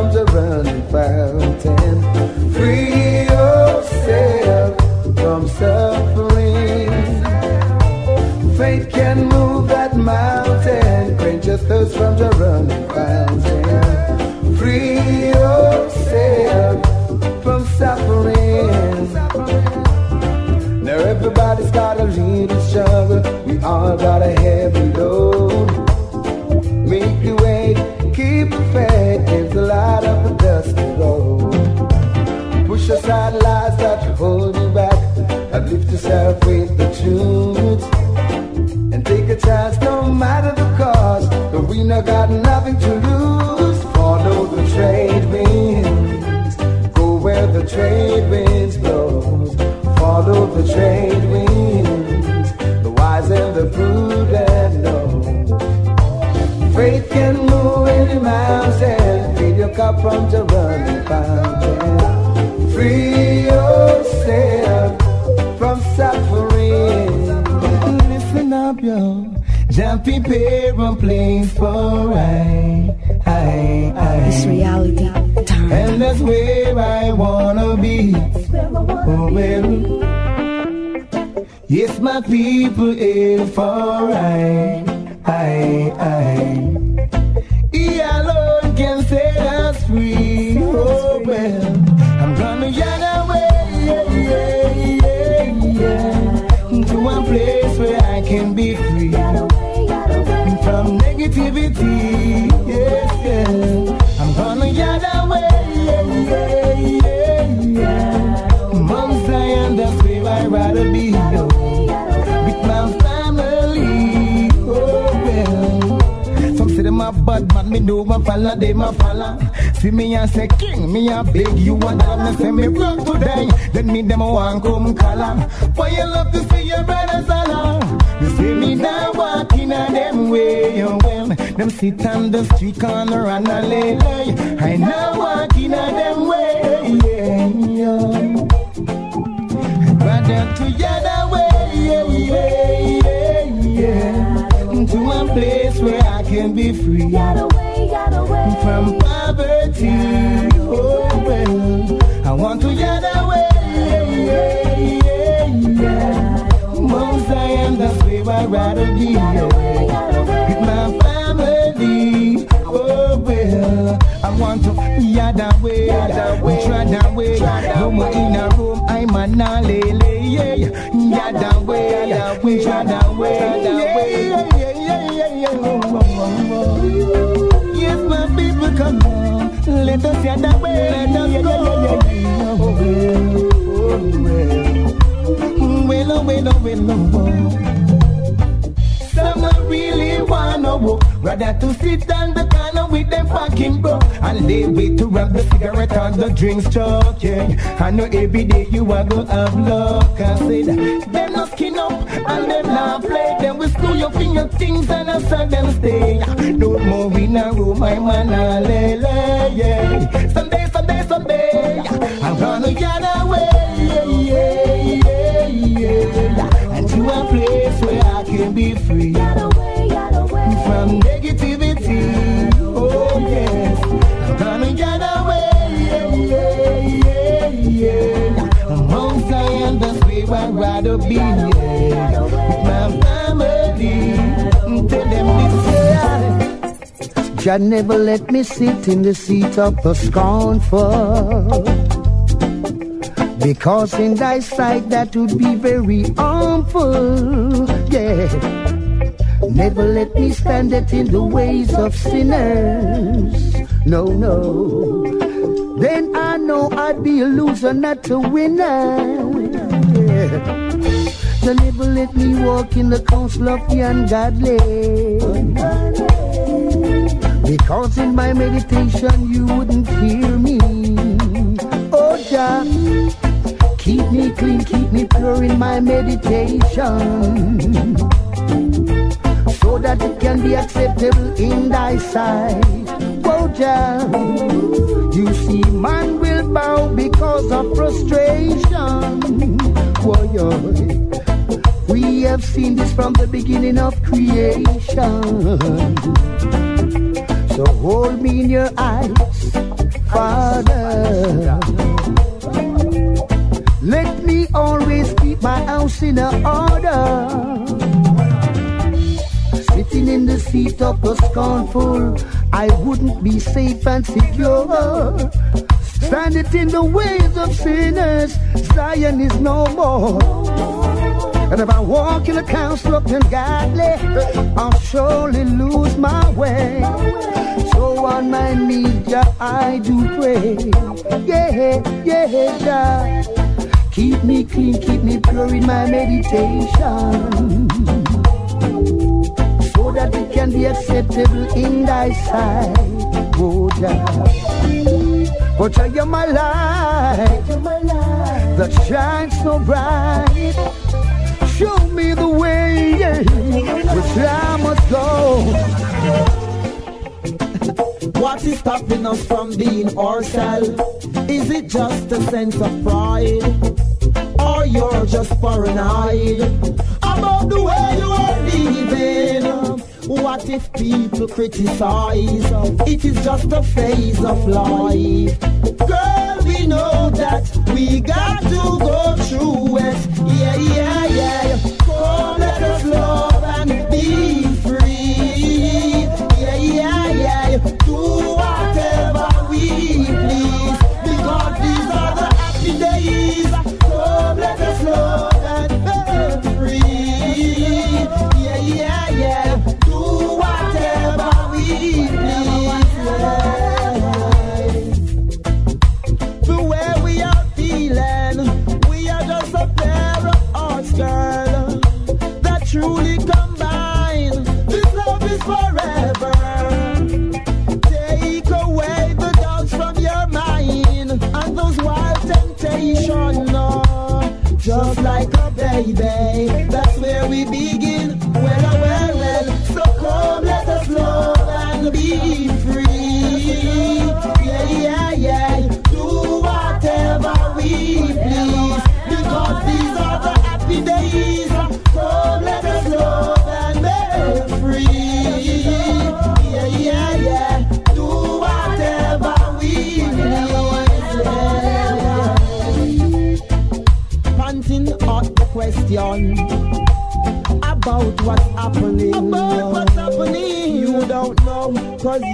From the running fountain. Free yourself from suffering. Faith can move that mountain. Quench your thirst from the running fountain. Free yourself from suffering. Now everybody's got a little struggle. We all got a heavy with the truth. And take a chance no matter the cost. But we not got nothing to lose. Follow the trade winds. Go where the trade winds blow. Follow the trade winds. The wise and the prudent know. Faith can move any mountain. Fill your cup from the running fountain. Free Jump prepare and place for I, I, I. It's reality time. And that's where I wanna be. Oh well. Yes, my people is for I, negativity. Yes, yeah. I'm gonna get away, yeah, yeah, yeah, yeah. Mount Zion, that's where I'd rather be. With my family, oh well. Some say them a bad man, me know my fella, they my fella. See me and say king, me a beg you and them say me broke today. Then me them want come color. Why you love to see your brothers along? You see me now walking them way, oh well. Them sit on the street corner and a lay lay. I now walking a them way, yeah, yeah. Rather together way, yeah, yeah, yeah. To a place where I can be free from poverty. Oh well, I want to get away, I'd rather be. Yeah. With my family, oh well, I want to be yard away, trad away. No more in a room, I'm a nalele, yeah. Away, away, yeah, yeah, yeah, yeah. Oh, oh, oh, oh. Yes, my people, come on. Let us yard away, let us go. Oh, well, oh, well. Well, oh, well, oh, well. Really wanna walk, rather to sit on the corner with them fucking bro and lay wait to rub the cigarette on the drinks. Yeah, I know every day you are gonna have luck. I said them not skin up and them not play. Them will screw your finger things and I saw them stay. No more in a room, I'm an lele. Yeah, someday, someday, someday, I'm gonna get away. Yeah, yeah, yeah, yeah. And to a place where I can be free I'd rather be. With my family. Tell them this. Yeah. Jah never let me sit in the seat of the scornful. Because in thy sight that would be very harmful. Yeah. Never let me stand it in the ways of sinners. No, no. Then I know I'd be a loser, not a winner. Yeah. Never let me walk in the counsel of the ungodly. Because in my meditation you wouldn't hear me. Oh, Jah, keep me clean, keep me pure in my meditation. So that it can be acceptable in thy sight. Oh, Whoa, Jah. You see, man will bow because of frustration. Whoa, yo. We have seen this from the beginning of creation. So hold me in your eyes, Father. Let me always keep my house in order. Sitting in the seat of the scornful, I wouldn't be safe and secure. Standing in the ways of sinners, Zion is no more. And if I walk in a council of ungodly, I'll surely lose my way. So on my knees, yeah, I do pray. Yeah, yeah, yeah. Keep me clean, keep me pure in my meditation. So that it can be acceptable in thy sight. Oh, yeah. But you're my light that shines so bright. Show me the way which I must go. What is stopping us from being ourselves? Is it just a sense of pride? Or you're just paranoid about the way you are living? What if people criticize? It is just a phase of life. Girl, we know that we got to go through it. Yeah, yeah, yeah. Come, let us love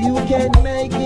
you can't make it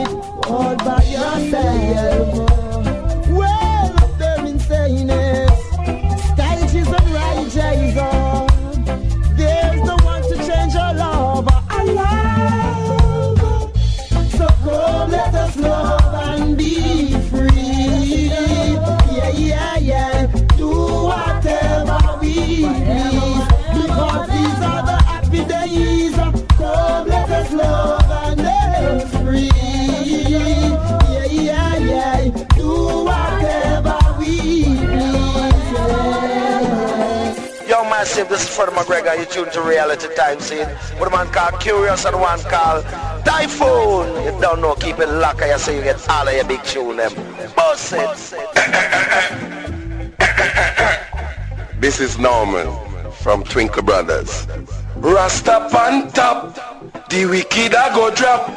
this is Freddie McGregor. You tune to Reality Time Scene. With a man called Kurious and one called Taiyefoon. You don't know, keep it locked. I say you get all of your big tune them. Boss it. This is Norman from Twinkle Brothers. Rasta on top, the wicked I go drop.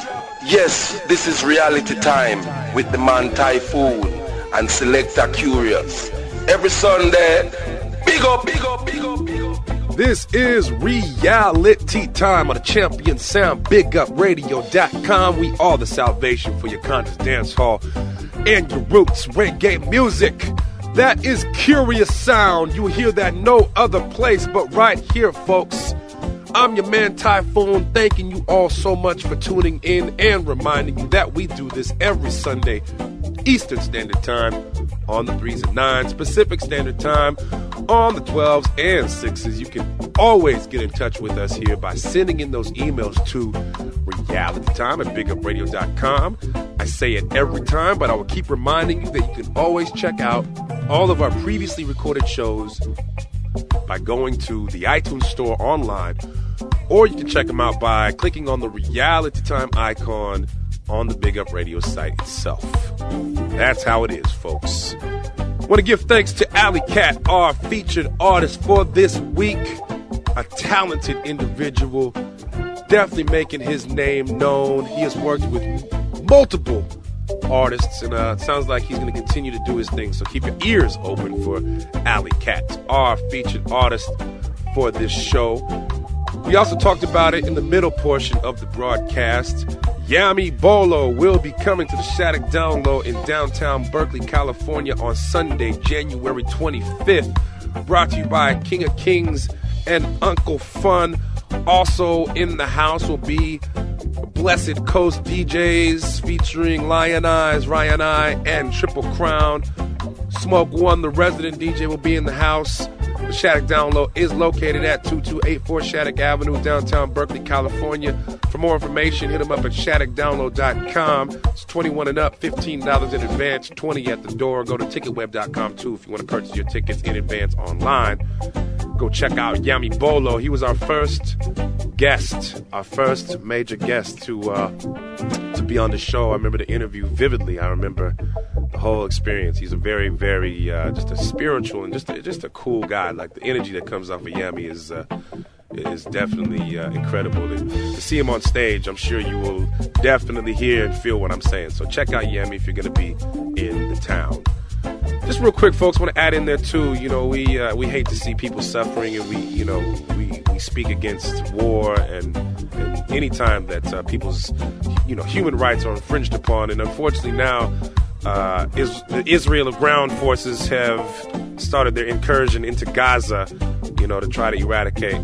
Yes, this is reality time with the man Taiyefoon and Selector Kurious. Every Sunday, big up, big up, big up, big up. This is reality time on the champion sound, bigupradio.com. We are the salvation for your conscious dance hall and your roots reggae music. That is Kurious sound. You hear that no other place but right here, folks. I'm your man Taiyefoon, thanking you all so much for tuning in and reminding you that we do this every Sunday, Eastern Standard Time, on the 3s and 9s, Pacific Standard Time, on the 12s and 6s. You can always get in touch with us here by sending in those emails to realitytime at bigupradio.com. I say it every time, but I will keep reminding you that you can always check out all of our previously recorded shows by going to the iTunes Store online or you can check them out by clicking on the Reality Time icon on the Big Up Radio site itself. That's how it is, folks. Want to give thanks to Alley Cat, our featured artist for this week. A talented individual, definitely making his name known. He has worked with multiple artists, and uh, it sounds like he's going to continue to do his thing. So keep your ears open for Alley Cat, our featured artist for this show. We also talked about it in the middle portion of the broadcast. Yami Bolo will be coming to the Shattuck Down Low in downtown Berkeley, California on Sunday, January 25th. Brought to you by King of Kings and Uncle Fun. Also in the house will be Blessed Coast DJs featuring Lion Eyes, Ryan Eye, and Triple Crown. Smoke One, the resident DJ, will be in the house. The Shattuck Down Low is located at 2284 Shattuck Avenue, downtown Berkeley, California. For more information, hit them up at shattuckdownlow.com. It's 21 and up, $15 in advance, 20 at the door. Go to ticketweb.com too if you want to purchase your tickets in advance online. Go check out Yami Bolo. He was our first guest, our first major guest to uh, to be on the show. I remember the interview vividly. I remember the whole experience. He's a very, very uh, just a spiritual and just a, just a cool guy. Like the energy that comes off of Yami is uh, is definitely uh, incredible. To, to see him on stage, I'm sure you will definitely hear and feel what I'm saying. So check out Yami if you're going to be in the town. Just real quick, folks, want to add in there too. You know, we uh, we hate to see people suffering, and we you know we, we speak against war and, and any time that uh, people's you know human rights are infringed upon. And unfortunately, now uh, is, the Israel ground forces have started their incursion into Gaza, you know, to try to eradicate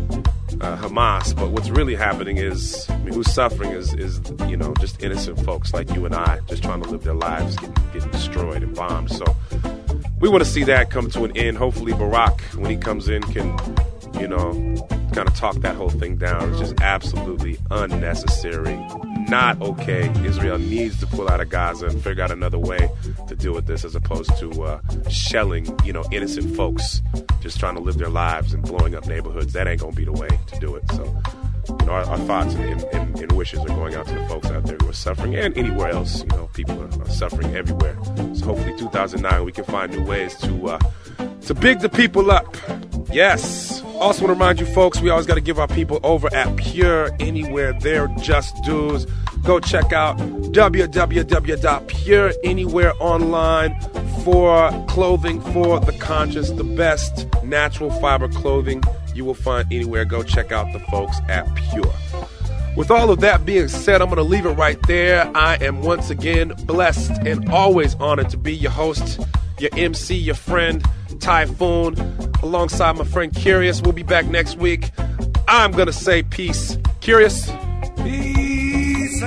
uh, Hamas. But what's really happening is, I mean, who's suffering is, is, you know, just innocent folks like you and I, just trying to live their lives, getting, getting destroyed and bombed. So we want to see that come to an end. Hopefully, Barack, when he comes in, can, you know, kind of talk that whole thing down. It's just absolutely unnecessary. Not okay. Israel needs to pull out of Gaza and figure out another way to deal with this as opposed to uh, shelling, you know, innocent folks just trying to live their lives and blowing up neighborhoods. That ain't going to be the way to do it. So, you know, our, our thoughts and, and, and, wishes are going out to the folks out there who are suffering and anywhere else. You know, people are, are suffering everywhere. So hopefully 2009 we can find new ways to uh, to big the people up. Yes. Also want to remind you folks, we always got to give our people over at Pure Anywhere their just dues. Go check out www.pureanywhereonline for clothing for the conscious, the best natural fiber clothing you will find anywhere. Go check out the folks at Pure. With all of that being said, I'm going to leave it right there. I am once again blessed and always honored to be your host, your MC, your friend, Taiyefoon, alongside my friend Kurious. We'll be back next week. I'm going to say peace. Kurious? Peace